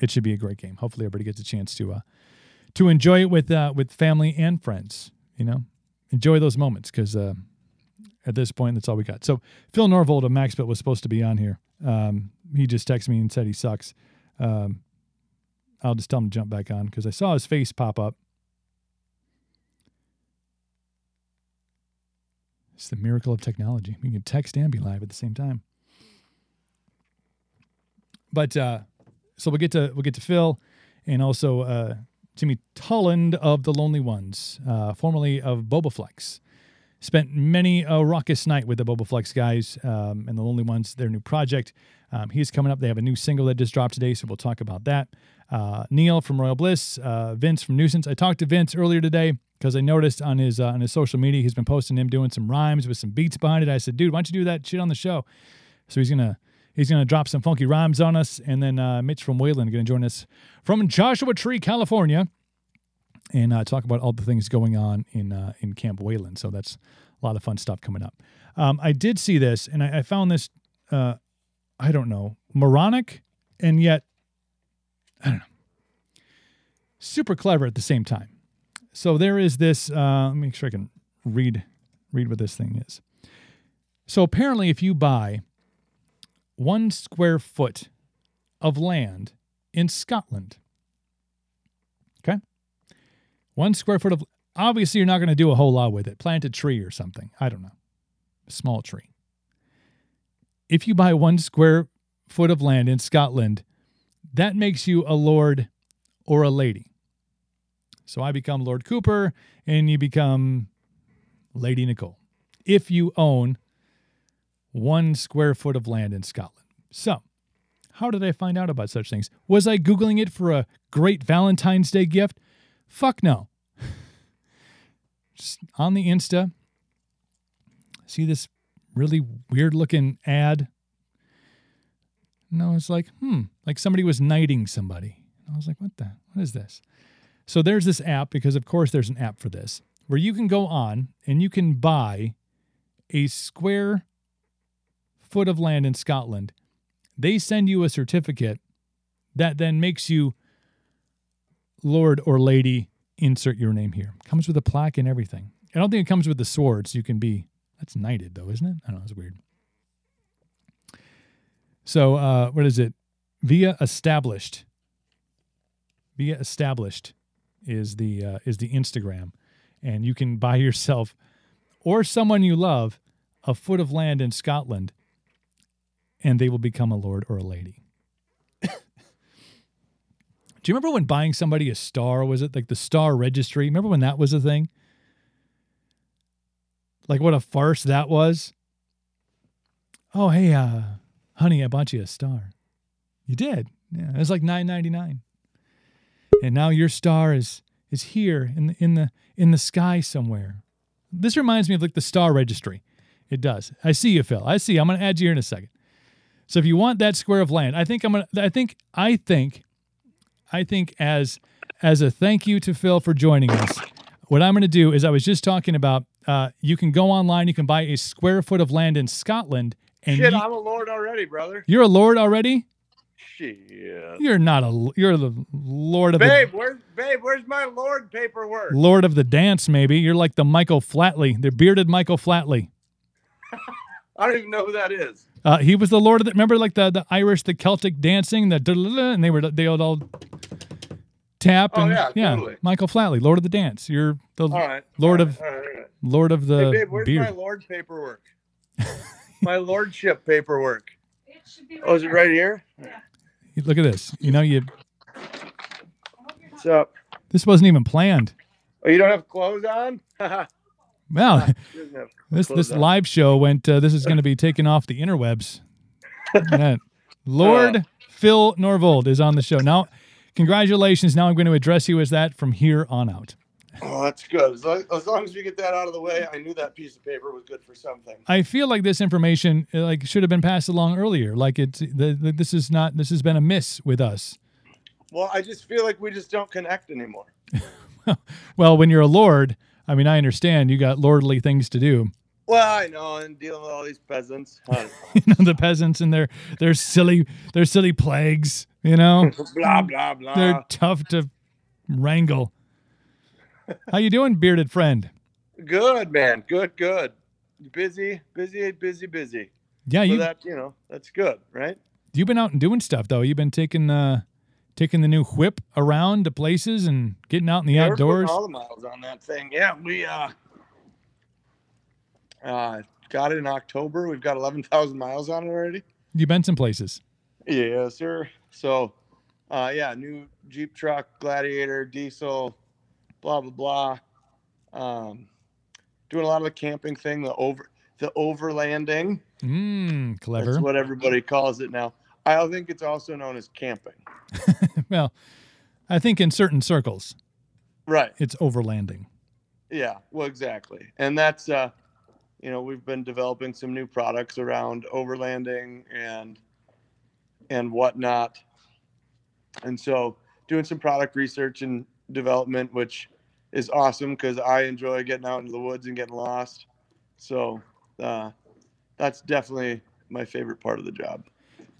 It should be a great game. Hopefully everybody gets a chance to uh to enjoy it with uh with family and friends, you know. Enjoy those moments cuz uh at this point, that's all we got. So Phil Norvold of Max Built was supposed to be on here. Um, he just texted me and said he sucks. Um, I'll just tell him to jump back on because I saw his face pop up. It's the miracle of technology. We can text and be live at the same time. But uh, so we'll get to we'll get to Phil and also uh, Jimmy Tolland of the Lonely Ones, uh, formerly of Bobaflex spent many a raucous night with the Bobaflex guys um, and the Lonely Ones, their new project. Um, he's coming up. They have a new single that just dropped today, so we'll talk about that. Uh, Neal from Royal Bliss, uh, Vince from Nuisance. I talked to Vince earlier today because I noticed on his uh, on his social media he's been posting him doing some rhymes with some beats behind it. I said, dude, why don't you do that shit on the show? So he's gonna he's gonna drop some funky rhymes on us, and then uh, Mitch from Wayland gonna join us from Joshua Tree, California and uh, talk about all the things going on in uh, in Camp Wayland. So that's a lot of fun stuff coming up. Um, I did see this, and I, I found this. Uh, I don't know, moronic, and yet I don't know, super clever at the same time. So there is this. Uh, let me make sure I can read read what this thing is. So apparently, if you buy one square foot of land in Scotland, okay, one square foot of obviously you're not going to do a whole lot with it. Plant a tree or something. I don't know. A small tree. If you buy one square foot of land in Scotland, that makes you a lord or a lady. So I become Lord Cooper and you become Lady Nicole. If you own one square foot of land in Scotland. So, how did I find out about such things? Was I Googling it for a great Valentine's Day gift? Fuck no. Just on the Insta, see this really weird looking ad. No, it's like, hmm, like somebody was knighting somebody. I was like, what the, what is this? So there's this app, because of course there's an app for this, where you can go on and you can buy a square foot of land in Scotland, they send you a certificate that then makes you Lord or Lady, insert your name here. Comes with a plaque and everything. I don't think it comes with the sword, so You can be, that's knighted though, isn't it? I don't know, it's weird. So, uh, what is it? Via established. Via established is the uh, is the Instagram, and you can buy yourself or someone you love a foot of land in Scotland, and they will become a lord or a lady. Do you remember when buying somebody a star was it like the star registry? Remember when that was a thing? Like what a farce that was. Oh hey, uh, honey, I bought you a star. You did. Yeah, it was like nine ninety nine. And now your star is is here in the in the in the sky somewhere. This reminds me of like the star registry. It does. I see you, Phil. I see. I'm gonna add you here in a second. So if you want that square of land, I think I'm gonna. I think. I think. I think as as a thank you to Phil for joining us, what I'm gonna do is I was just talking about. Uh, you can go online. You can buy a square foot of land in Scotland. And Shit, you- I'm a lord already, brother. you're a lord already. Shit. You're not a. You're the lord of Babe, the where's babe? Where's my lord paperwork? lord of the dance. Maybe you're like the Michael Flatley, the bearded Michael Flatley. I don't even know who that is. Uh, he was the lord of the. Remember, like the the Irish, the Celtic dancing, the and they were they would all tap Oh, and yeah, totally. Michael Flatley, lord of the dance. You're the All right. Lord all of right, all right, all right. lord of the Hey, babe, where's beard. my lord paperwork? my lordship paperwork. It should be Oh, is it right here? Look at this. You know, you What's up? this wasn't even planned. Oh, you don't have clothes on? Haha. Wow, She doesn't have- this this up. live show went. Uh, this is going to be taken off the interwebs. Yeah. Lord Uh. Phil Norvold is on the show now. Congratulations. Now I'm going to address you as that from here on out. Oh, that's good. As long, as long as we get that out of the way, I knew that piece of paper was good for something. I feel like this information uh, like should have been passed along earlier. Like it's the, the, this is not this has been a miss with us. Well, I just feel like we just don't connect anymore. Well, when you're a lord, I mean, I understand you got lordly things to do. Well, I know, and dealing with all these peasants. I don't know. You know, the peasants and their their silly their silly plagues. You know, blah blah blah. they're tough to wrangle. How you doing, bearded friend? Good man, good, good. Busy, busy, busy, busy. Yeah, So you that you know, that's good, right? you've been out and doing stuff though. You've been taking uh taking the new whip around to places and getting out in the Yeah, outdoors. All the miles on that thing. Yeah, we uh, uh got it in October. We've got eleven thousand miles on it already. You've been some places. Yeah, sir. So, uh, yeah, new Jeep truck, Gladiator, diesel, blah blah blah. Um, doing a lot of the camping thing, the over the overlanding. Mmm, clever. That's what everybody calls it now. I think it's also known as camping. well, I think in certain circles Right. it's overlanding. Yeah. Well, exactly. And that's uh, you know, we've been developing some new products around overlanding and and whatnot. And so doing some product research and development, which is awesome because I enjoy getting out into the woods and getting lost. So uh, that's definitely my favorite part of the job.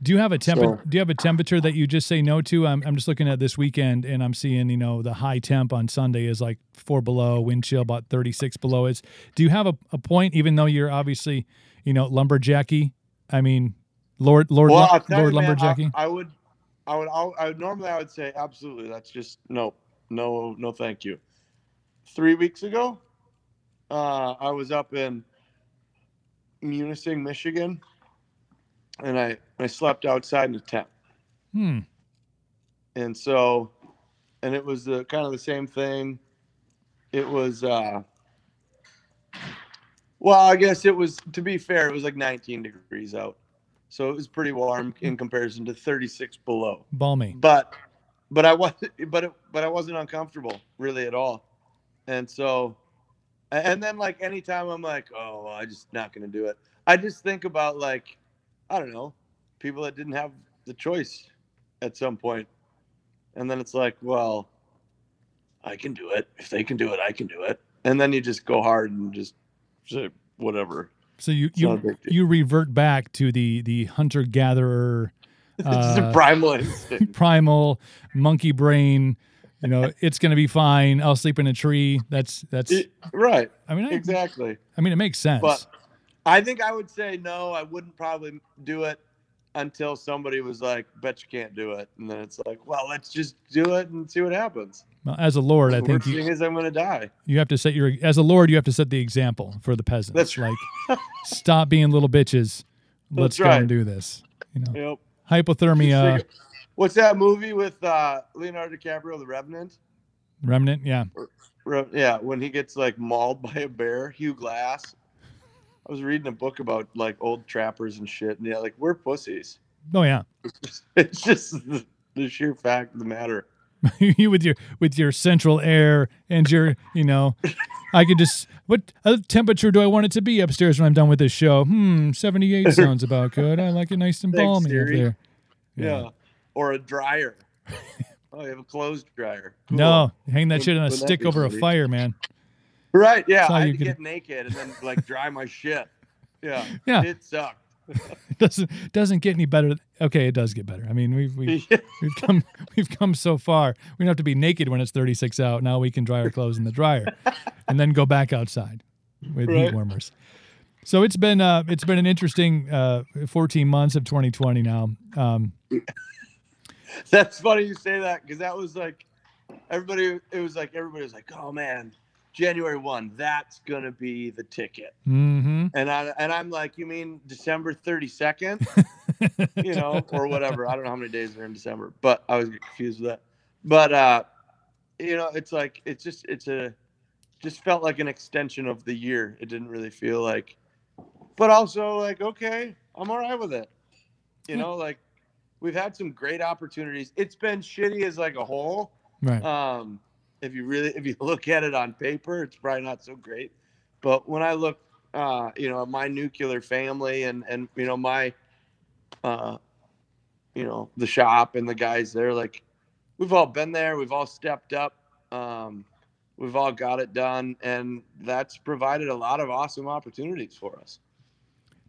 Do you have a temp? So- do you have a temperature that you just say no to? I'm, I'm just looking at this weekend and I'm seeing you know the high temp on Sunday is like four below, wind chill about 36 below. Is do you have a, a point? Even though you're obviously you know lumberjacky, I mean Lord Lord well, Lum- Lord you, man, lumberjacky. I, I would, I would, I would normally I would say absolutely. That's just no, no, no, thank you. Three weeks ago, uh, I was up in Munising, Michigan, and I I slept outside in a tent, Hmm. and so, and it was the kind of the same thing. It was. uh well, I guess it was. To be fair, it was like 19 degrees out, so it was pretty warm in comparison to 36 below. Balmy. But, but I was, but it, but I wasn't uncomfortable really at all, and so, and then like anytime I'm like, oh, well, I just not gonna do it. I just think about like, I don't know, people that didn't have the choice at some point, and then it's like, well, I can do it. If they can do it, I can do it. And then you just go hard and just say whatever. So you It's you you revert back to the the hunter gatherer, uh, primal primal monkey brain. You know, it's gonna be fine. I'll sleep in a tree. That's that's. It- right. I mean, I, Exactly. I mean, it makes sense. But I think I would say no. I wouldn't probably do it until somebody was like, "Bet you can't do it," and then it's like, "Well, let's just do it and see what happens." Well, as a lord, I the think worst you, thing is I'm going to die. you have to set your as a lord, you have to set the example for the peasants. That's like stop being little bitches. Let's That's go right. and do this. You know, Yep. hypothermia, What's that movie with uh, Leonardo DiCaprio, The Revenant? remnant. Yeah, Re- yeah, when he gets like mauled by a bear, Hugh Glass. I was reading a book about like old trappers and shit, and yeah, like we're pussies. oh yeah. It's just the, the sheer fact of the matter. you with your with your central air and your you know i could just what uh, temperature do i want it to be upstairs when i'm done with this show hmm 78 sounds about good i like it nice and Thanks, balmy up there Yeah. Or a dryer. oh, you have a clothes dryer. Cool. no hang that shit on a wouldn't stick over a fire man Right. Yeah. I had to could- get naked and then like dry my shit. Yeah. Yeah. It sucked. it doesn't doesn't get any better okay it does get better i mean we've we've, we've come we've come so far we don't have to be naked when it's 36 out now we can dry our clothes in the dryer and then go back outside with heat warmers so it's been uh it's been an interesting uh 14 months of 2020 now um That's funny you say that because that was like everybody. It was like everybody was like, "Oh man, January one, that's gonna be the ticket." hmm And I and I'm like, "You mean December thirty second? you know, or whatever. I don't know how many days are in December, but I was confused with that. But uh, you know, it's like it's just it's a just felt like an extension of the year. It didn't really feel like, but also like okay, I'm all right with it. You know, like we've had some great opportunities. It's been shitty as like a whole. right Um, if you really if you look at it on paper, it's probably not so great. But when I look, uh, you know, at my nuclear family and and you know my, uh, you know, the shop and the guys there, like we've all been there. We've all stepped up. Um, we've all got it done, and that's provided a lot of awesome opportunities for us.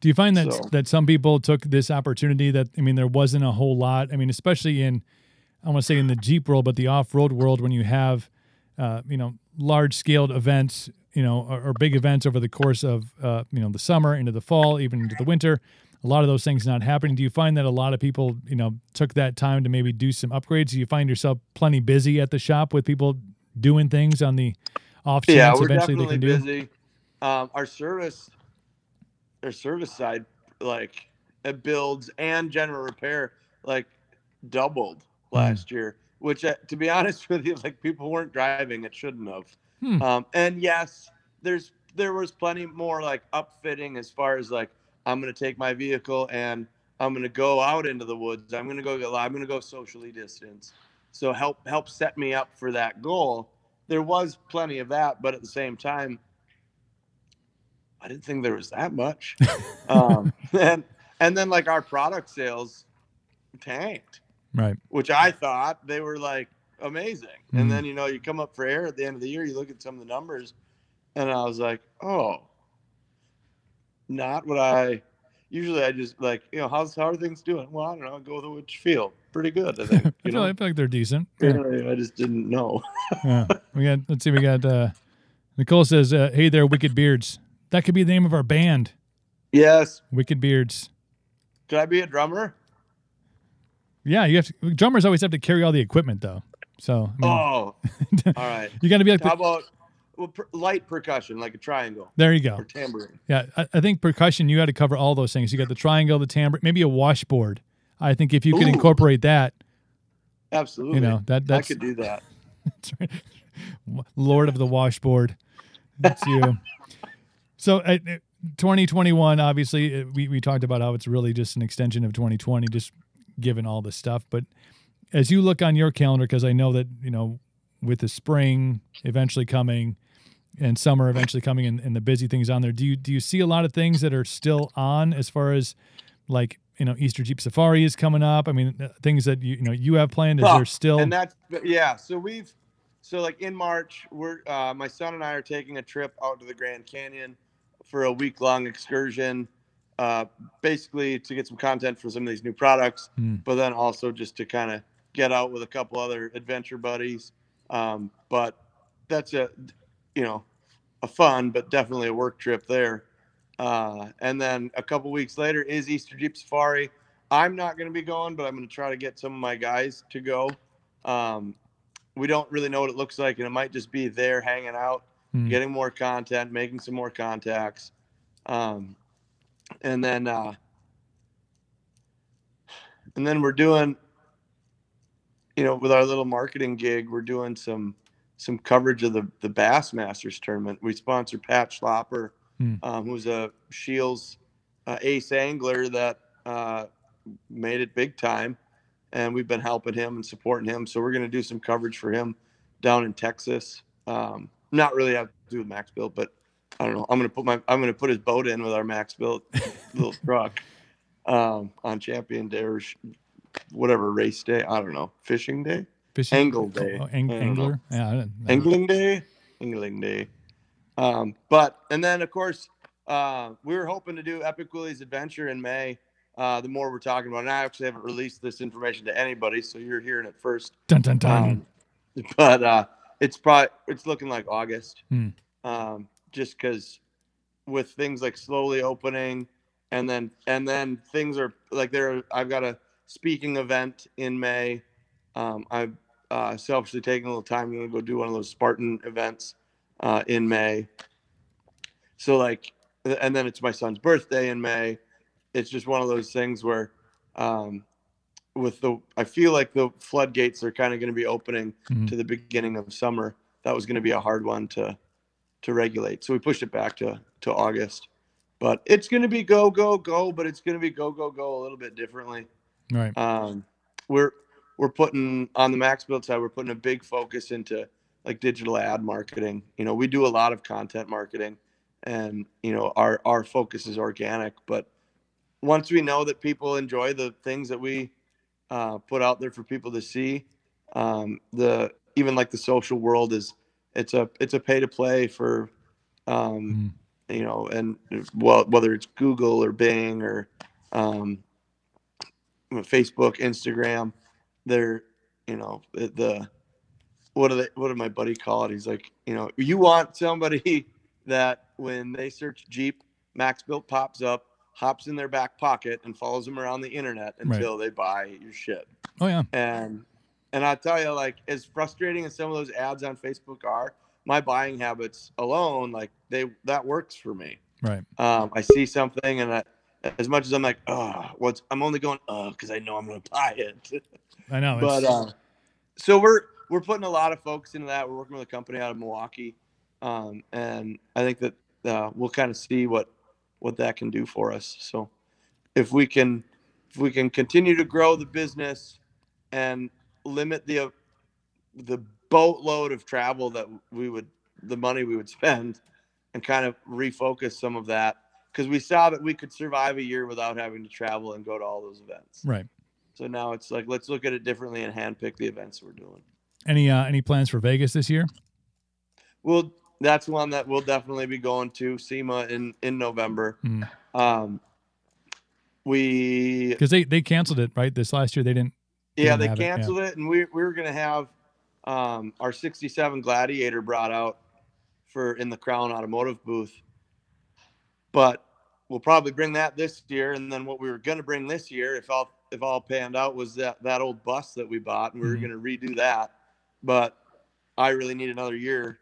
Do you find that So- that some people took this opportunity that I mean there wasn't a whole lot. I mean, especially in I want to say in the Jeep world, but the off-road world when you have uh, you know large-scaled events, you know, or, or big events over the course of uh, you know the summer into the fall, even into the winter. A lot of those things not happening. Do you find that a lot of people, you know, took that time to maybe do some upgrades? Do you find yourself plenty busy at the shop with people doing things on the off chance yeah, we're eventually they definitely can do? busy. Um, our service, our service side, like it builds and general repair, like doubled Hmm. last year. Which, uh, to be honest with you, like people weren't driving, it shouldn't have. Hmm. Um, and yes, there's there was plenty more like upfitting as far as like I'm gonna take my vehicle and I'm gonna go out into the woods. I'm gonna go get I'm gonna go socially distance. So help help set me up for that goal. There was plenty of that, but at the same time, I didn't think there was that much. um, and and then like our product sales tanked, Right. which I thought they were like amazing. Mhm. And then you know you come up for air at the end of the year, you look at some of the numbers, and I was like, oh, not what I. Usually I just like you know how's how are things doing? Well, I don't know. Go with what you feel. Pretty good, I think. I feel, know, I feel like they're decent. Yeah, I just didn't know. yeah. We got. Let's see. We got. uh Nicole says, uh, "Hey there, Wicked Beards. That could be the name of our band, Yes. Wicked Beards. Could I be a drummer? Yeah, you have to, drummers always have to carry all the equipment though. So I mean, Oh, all right. you got to be like. How The, about well, per, light percussion, like a triangle there you go. or tambourine? Yeah, I, I think percussion. You got to cover all those things. You got the triangle, the timbre, maybe a washboard. I think if you could Ooh. incorporate that, Absolutely. you know that I could do that. That's right. Lord of the washboard. That's you. So, uh, uh, 2021, obviously, uh, we, we talked about how it's really just an extension of 2020, just given all this stuff. But as you look on your calendar, because I know that, you know, with the spring eventually coming and summer eventually coming and, and the busy things on there, do you, do you see a lot of things that are still on as far as like, you know, Easter Jeep Safari is coming up? I mean, uh, things that you, you know, you have planned, is Oh, there still? And that's yeah. So we've so like in March, we're uh, my son and I are taking a trip out to the Grand Canyon. For a week long excursion, uh, basically to get some content for some of these new products, Mm. but then also just to kind of get out with a couple other adventure buddies. Um, but that's a, you know, a fun but definitely a work trip there. Uh, and then a couple weeks later is Easter Jeep Safari. I'm not going to be going, but I'm going to try to get some of my guys to go. Um, we don't really know what it looks like, and it might just be there hanging out, Mm. getting more content, making some more contacts. Um, and then, uh, and then we're doing, you know, with our little marketing gig, we're doing some some coverage of the the Bassmasters tournament. We sponsor Pat Schlapper, Hmm. um, who's a Shields uh, ace angler that uh, made it big time, and we've been helping him and supporting him. So we're going to do some coverage for him down in Texas. Um, not really have to do with Max Built, but I don't know. I'm going to put my I'm to put his boat in with our Max Built little truck um, on Champion Day or sh- whatever race day. I don't know, fishing day, Fishing- Angle Day. Oh, ang- don't know. angler. Yeah. I don't, I angling day, angling day. Um, but and then of course uh, we were hoping to do Epic Willie's Adventure in May. Uh, the more we're talking about, and I actually haven't released this information to anybody, so you're hearing it first. Dun dun dun. Um, but uh, it's probably it's looking like August, Hmm. um, just because with things like slowly opening, and then and then things are like there. I've got a speaking event in May. Um, I've uh, selfishly taking a little time. Gonna go do one of those Spartan events uh, in May. So like, and then it's my son's birthday in May. It's just one of those things where um, with the I feel like the floodgates are kind of going to be opening Mhm. to the beginning of summer. That was going to be a hard one to to regulate, so we pushed it back to to August. But it's going to be go go go, but it's going to be go go go a little bit differently. Right. Um, we're we're putting on the Max Built side, we're putting a big focus into like digital ad marketing. You know, we do a lot of content marketing, and you know our our focus is organic. But once we know that people enjoy the things that we uh, put out there for people to see, um, the even like the social world is it's a it's a pay to play for um, Mm. you know and well whether it's Google or Bing or um, Facebook, Instagram, they're you know the, the what do they what did my buddy call it? He's like, you know, you want somebody that when they search Jeep, Max Built pops up, hops in their back pocket and follows them around the internet Right. until they buy your shit. Oh yeah. And and I tell you, like as frustrating as some of those ads on Facebook are, my buying habits alone, like they that works for me. Right. Um, I see something and I, as much as I'm like, oh, what's I'm only going, oh, because I know I'm going to buy it. I know. but uh, so we're we're putting a lot of focus into that. We're working with a company out of Milwaukee, um, and I think that uh, we'll kind of see what what that can do for us. So if we can if we can continue to grow the business and limit the the boatload of travel that we would the money we would spend and kind of refocus some of that because we saw that we could survive a year without having to travel and go to all those events. right. So now it's like let's look at it differently and handpick the events we're doing. Any uh, any plans for Vegas this year? Well, that's one that we'll definitely be going to SEMA in in November. Mm. Um, we Because they they canceled it right this last year. They didn't. yeah didn't they have it, yeah. canceled it, and we we were gonna have um, our '67 Gladiator brought out for in the Crown Automotive booth, but we'll probably bring that this year. And then what we were gonna bring this year, if all if all panned out, was that that old bus that we bought, and we were Mhm. gonna redo that. But I really need another year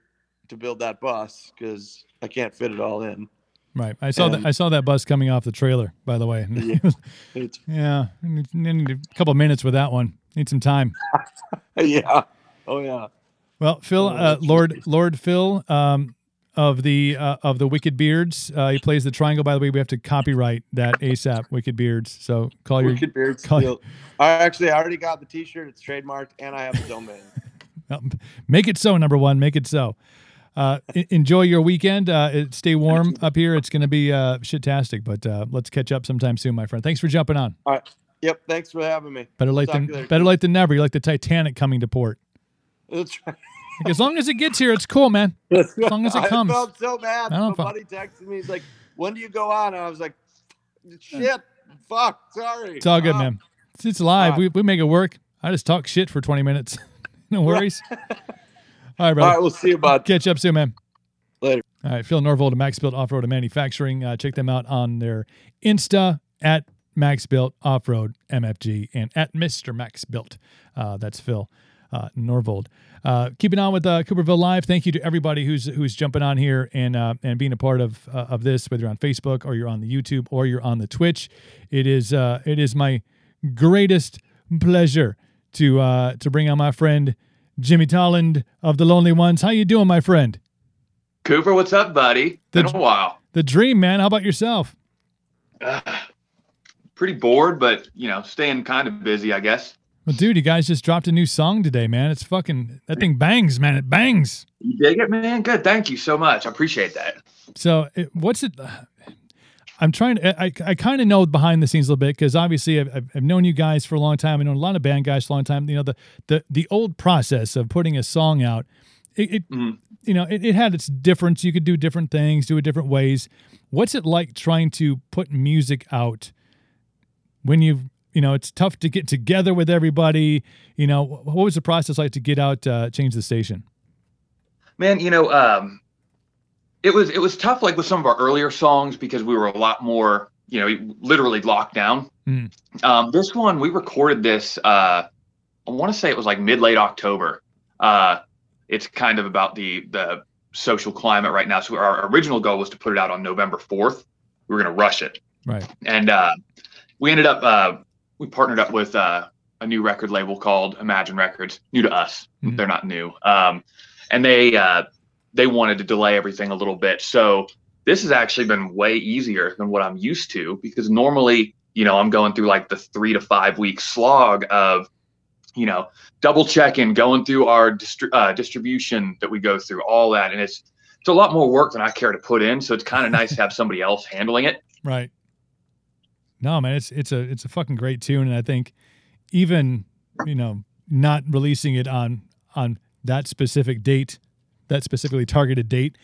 to build that bus because I can't fit it all in. Right. I saw that. I saw that bus coming off the trailer. By the way. Yeah. Yeah. Need, a couple minutes with that one. Need some time. yeah. Oh yeah. Well, Phil, Oh, uh, Lord. Lord Phil um, of the uh, of the Wicked Beards. Uh, he plays the triangle. By the way, we have to copyright that ASAP. Wicked Beards. So call your Wicked Beards. call- Steel. I actually I already got the T-shirt. It's trademarked, and I have the domain. Make it so, number one. Make it so. Uh, enjoy your weekend. Uh, stay warm up here. It's going to be uh, shit-tastic, but uh, let's catch up sometime soon, my friend. Thanks for jumping on. All right. Yep. Thanks for having me. Better late Talk than to you later. better late than never. You're like the Titanic coming to port. That's right. Like, as long as it gets here, it's cool, man. As long as it comes. I felt so bad. My buddy texted me. He's like, "When do you go on?" And I was like, "Shit, fuck, sorry." It's all good, Uh, man. It's, it's live. Fuck. We, we make it work. I just talk shit for 20 minutes. no worries. all right, All brother. right, we'll see you, bud. Catch up soon, man. Later. All right, Phil Norvold of Max Built Off Road and Manufacturing. Uh, check them out on their Insta at Max Built Off Road MFG and at Mr. Max Built. Uh, that's Phil uh, Norvold. Uh, keeping on with uh, Cooperville Live. Thank you to everybody who's who's jumping on here and uh, and being a part of uh, of this, whether you're on Facebook or you're on the YouTube or you're on the Twitch. It is uh, it is my greatest pleasure to uh, to bring on my friend Jimmy Tolland of the Lonely Ones. How you doing, my friend? Cooper, what's up, buddy? The- Been a while. The dream, man. How about yourself? Pretty bored, but you know, staying kind of busy, I guess. Well, dude, you guys just dropped a new song today, man. It's fucking that thing bangs, man. It bangs. You dig it, man? Good. Thank you so much. I appreciate that. So, it, what's it? I'm trying to. I, I kind of know behind the scenes a little bit because obviously I've, I've known you guys for a long time. I know a lot of band guys for a long time. You know the the the old process of putting a song out. It, it Mhm. you know it, it had its difference. You could do different things, do it different ways. What's it like trying to put music out when you've, you know it's tough to get together with everybody? You know what was the process like to get out, uh, change the station? Man, you know, um, it was it was tough like with some of our earlier songs because we were a lot more, you know, literally locked down. Mm. Um, this one we recorded this uh I want to say it was like mid late October. Uh it's kind of about the the social climate right now. So our original goal was to put it out on November 4th. We were going to rush it. Right. and uh, we ended up uh, we partnered up with uh, a new record label called Imagine Records, new to us. Mhm. They're not new, um, and they uh, they wanted to delay everything a little bit. So this has actually been way easier than what I'm used to because normally, you know, I'm going through like the three to five week slog of, you know, double checking, going through our distri- uh, distribution that we go through, all that, and it's it's a lot more work than I care to put in. So it's kind of nice to have somebody else handling it. Right. No, man, it's it's a it's a fucking great tune, and I think even you know not releasing it on on that specific date, that specifically targeted date,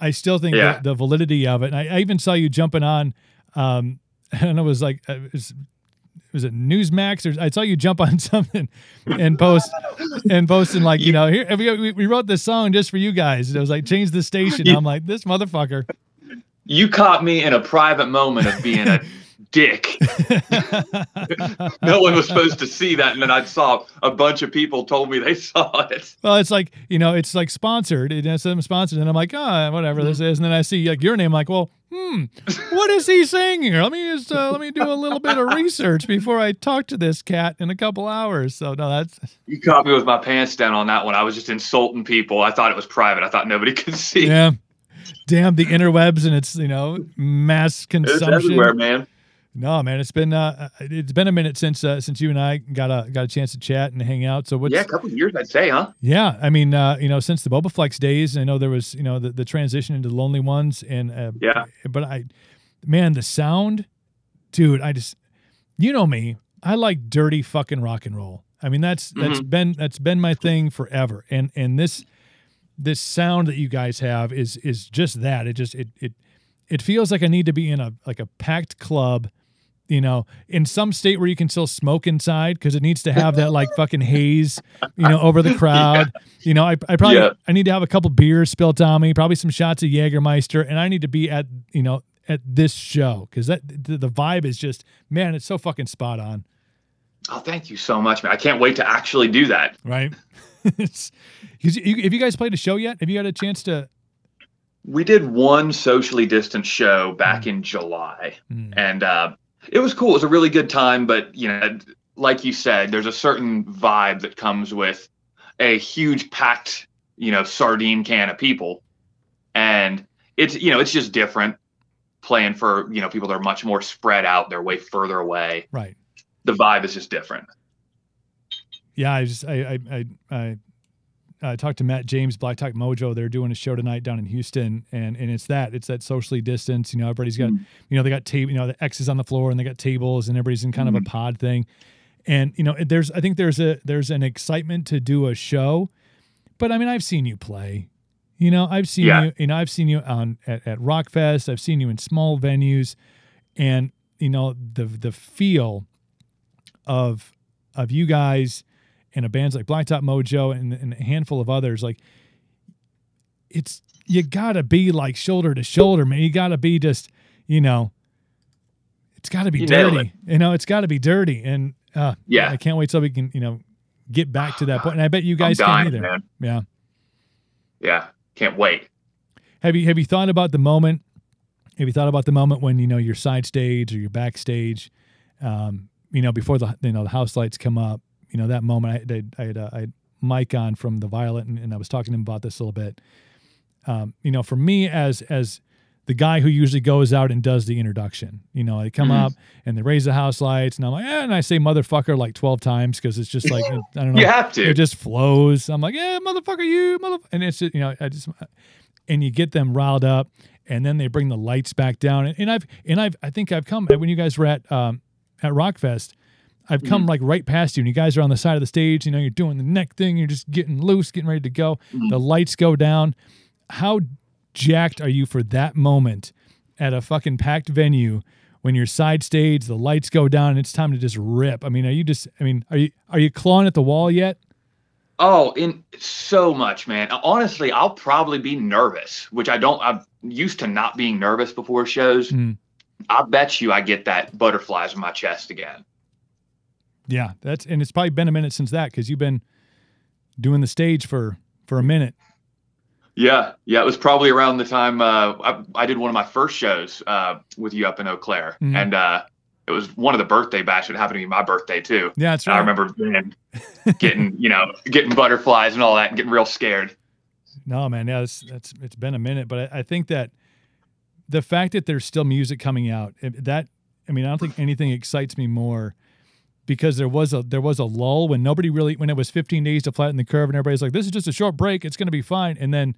I still think Yeah. the, validity of it. And I, I even saw you jumping on, um, and it was like, uh, it was, was it Newsmax or I saw you jump on something and post and posting like you know here we, we wrote this song just for you guys. It was like change the station. I'm like this motherfucker. You caught me in a private moment of being a dick. No one was supposed to see that, and then I saw a bunch of people told me they saw it. Well, it's like you know, it's like sponsored. It has some sponsored, and I'm like, ah, whatever this is. And then I see like your name, like, well, hmm, what is he saying here? Let me just uh, let me do a little bit of research before I talk to this cat in a couple hours. So no, that's You caught me with my pants down on that one. I was just insulting people. I thought it was private. I thought nobody could see. yeah. Damn the interwebs and it's you know mass consumption. It's everywhere, man. No, man, it's been uh, it's been a minute since uh, since you and I got a got a chance to chat and hang out. So what's yeah, a couple of years, I'd say, huh? Yeah, I mean, uh, you know, since the Bobaflex days, I know there was, you know, the, the transition into the Lonely Ones, and uh, Yeah. but I, man, the sound, dude, I just, you know me, I like dirty fucking rock and roll. I mean, that's that's been that's been my thing forever, and and this this sound that you guys have is is just that. It just it it it feels like I need to be in a like a packed club. You know, in some state where you can still smoke inside because it needs to have that like fucking haze, you know, over the crowd. You know, I, I probably Yeah. I need to have a couple beers spilt on me, probably some shots of Jägermeister, and I need to be at you know at this show because that the, the vibe is just man, it's so fucking spot on, Oh, thank you so much, man. I can't wait to actually do that. right? It's- you- have you guys played a show yet? Have you had a chance to? We did one socially distant show back in July. Hmm. and uh, it was cool. It was a really good time, but you know, like you said, there's a certain vibe that comes with a huge packed, you know, sardine can of people, and it's you know, it's just different playing for you know people that are much more spread out. They're way further away. Right. The vibe is just different. Yeah, I just I I I, I uh, talked to Matt James, Blacktop Mojo. They're doing a show tonight down in Houston, and and it's that it's that socially distanced. You know, everybody's got Mhm. you know they got table, you know, the X's on the floor, and they got tables, and everybody's in kind of a pod thing. And you know, there's I think there's a there's an excitement to do a show, but I mean, I've seen you play. You know, I've seen Yeah. you, you know, I've seen you on at, at Rockfest. I've seen you in small venues, and you know the the feel of of you guys and a bands like Blacktop Mojo and, and a handful of others. Like, it's you gotta be like shoulder to shoulder, man. You gotta be just, you know, it's gotta be You dirty. You know, it's gotta be dirty, and uh, Yeah. I can't wait till we can, you know, get back to that point. And I bet you guys I'm can either. man. Yeah. Yeah. Can't wait. Have you have you thought about the moment? Have you thought about the moment when you know you're side stage or you're backstage? Um, you know, before the you know the house lights come up. You know that moment. I, I, I had uh, I had Mike on from the Violet, and, and I was talking to him about this a little bit. Um, you know, for me as as the guy who usually goes out and does the introduction. You know, they come Mhm. up and they raise the house lights, and I'm like, eh, and I say motherfucker like twelve times because it's just like I don't know You have to. it just flows. I'm like, yeah, motherfucker, you mother, and it's just, you know, I just, and you get them riled up, and then they bring the lights back down, and, and I've, and I've, I think I've come when you guys were at, um, at Rockfest, I've come like right past you, and you guys are on the side of the stage, you know, you're doing the neck thing, you're just getting loose, getting ready to go. Mhm. The lights go down. How jacked are you for that moment at a fucking packed venue? When you're side stage, the lights go down, and it's time to just rip. I mean, are you just? I mean, are you are you clawing at the wall yet? Oh, in so much, man. Honestly, I'll probably be nervous, which I don't. I'm used to not being nervous before shows. Mm. I bet you I get that butterflies in my chest again. Yeah, that's and it's probably been a minute since that because you've been doing the stage for for a minute. Yeah, yeah. It was probably around the time uh, I, I did one of my first shows uh, with you up in Eau Claire, Mhm. and uh, it was one of the birthday bash. It happened to be my birthday too. Yeah, that's right. I remember man, getting you know getting butterflies and all that, and getting real scared. No, man, yeah, that's that's it's been a minute, but I, I think that the fact that there's still music coming out that I mean, I don't think anything excites me more because there was a there was a lull when nobody really when it was 15 days to flatten the curve and everybody's like, this is just a short break, it's going to be fine, and then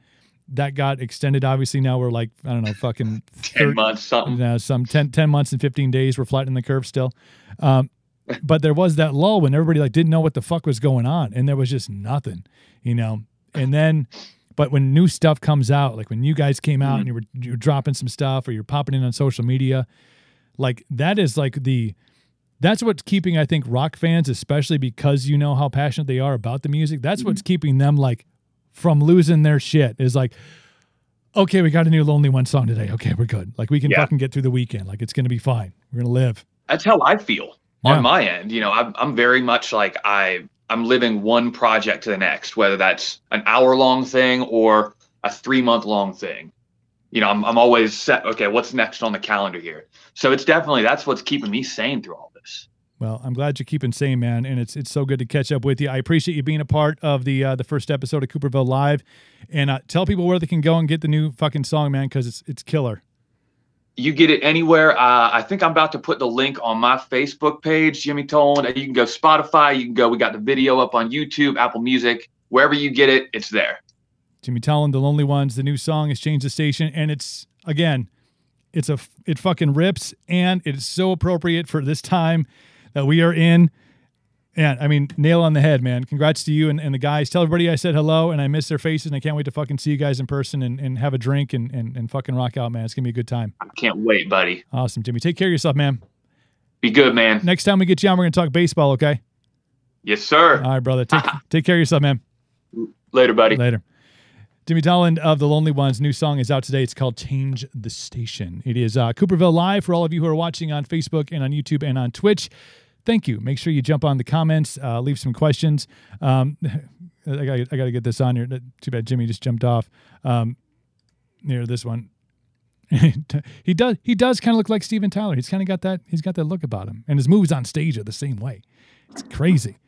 that got extended. Obviously, now we're like I don't know, fucking Ten 30 months, something. uh, some 10, 10 months and 15 days we're flattening the curve still. Um, but there was that lull when everybody like didn't know what the fuck was going on and there was just nothing you know? And then but when new stuff comes out like when you guys came out and you were you were dropping some stuff or you're popping in on social media like that is like the that's what's keeping i think rock fans especially because you know how passionate they are about the music that's what's mm-hmm. keeping them like from losing their shit is like okay we got a new lonely one song today okay we're good like we can Yeah. fucking get through the weekend like it's gonna be fine we're gonna live That's how I feel Yeah. on my end. You know, I'm I'm very much like I I'm living one project to the next, whether that's an hour long thing or a three month long thing. You know, I'm I'm always set. Okay, what's next on the calendar here? So it's definitely that's what's keeping me sane through all this. Well, I'm glad you're keeping sane, man, and it's it's so good to catch up with you. I appreciate you being a part of the uh, the first episode of Cooperville Live, and uh, tell people where they can go and get the new fucking song, man, because it's it's killer. You get it anywhere. Uh, I think I'm about to put the link on my Facebook page, Jimmy Tolland. You can go Spotify. You can go. We got the video up on YouTube, Apple Music, wherever you get it, it's there. Jimmy Tolland, The Lonely Ones, the new song has changed the station, and it's again, it's a it fucking rips, and it is so appropriate for this time that we are in. And I mean, nail on the head, man. Congrats to you and, and the guys. Tell everybody I said hello and I miss their faces and I can't wait to fucking see you guys in person and, and have a drink and, and, and fucking rock out, man. It's gonna be a good time. I can't wait, buddy. Awesome, Jimmy. Take care of yourself, man. Be good, man. Next time we get you on, we're gonna talk baseball, okay? Yes, sir. All right, brother. Take take care of yourself, man. Later, buddy. Later. Jimmy Tolland of the Lonely Ones' new song is out today. It's called Change the Station. It is uh, Cooperville Live for all of you who are watching on Facebook and on YouTube and on Twitch. Thank you. Make sure you jump on the comments, uh, leave some questions. Um, I got I to get this on here. Too bad Jimmy just jumped off. Um, near this one. he does he does kind of look like Steven Tyler. He's kind of got that he's got that look about him, and his moves on stage are the same way. It's crazy.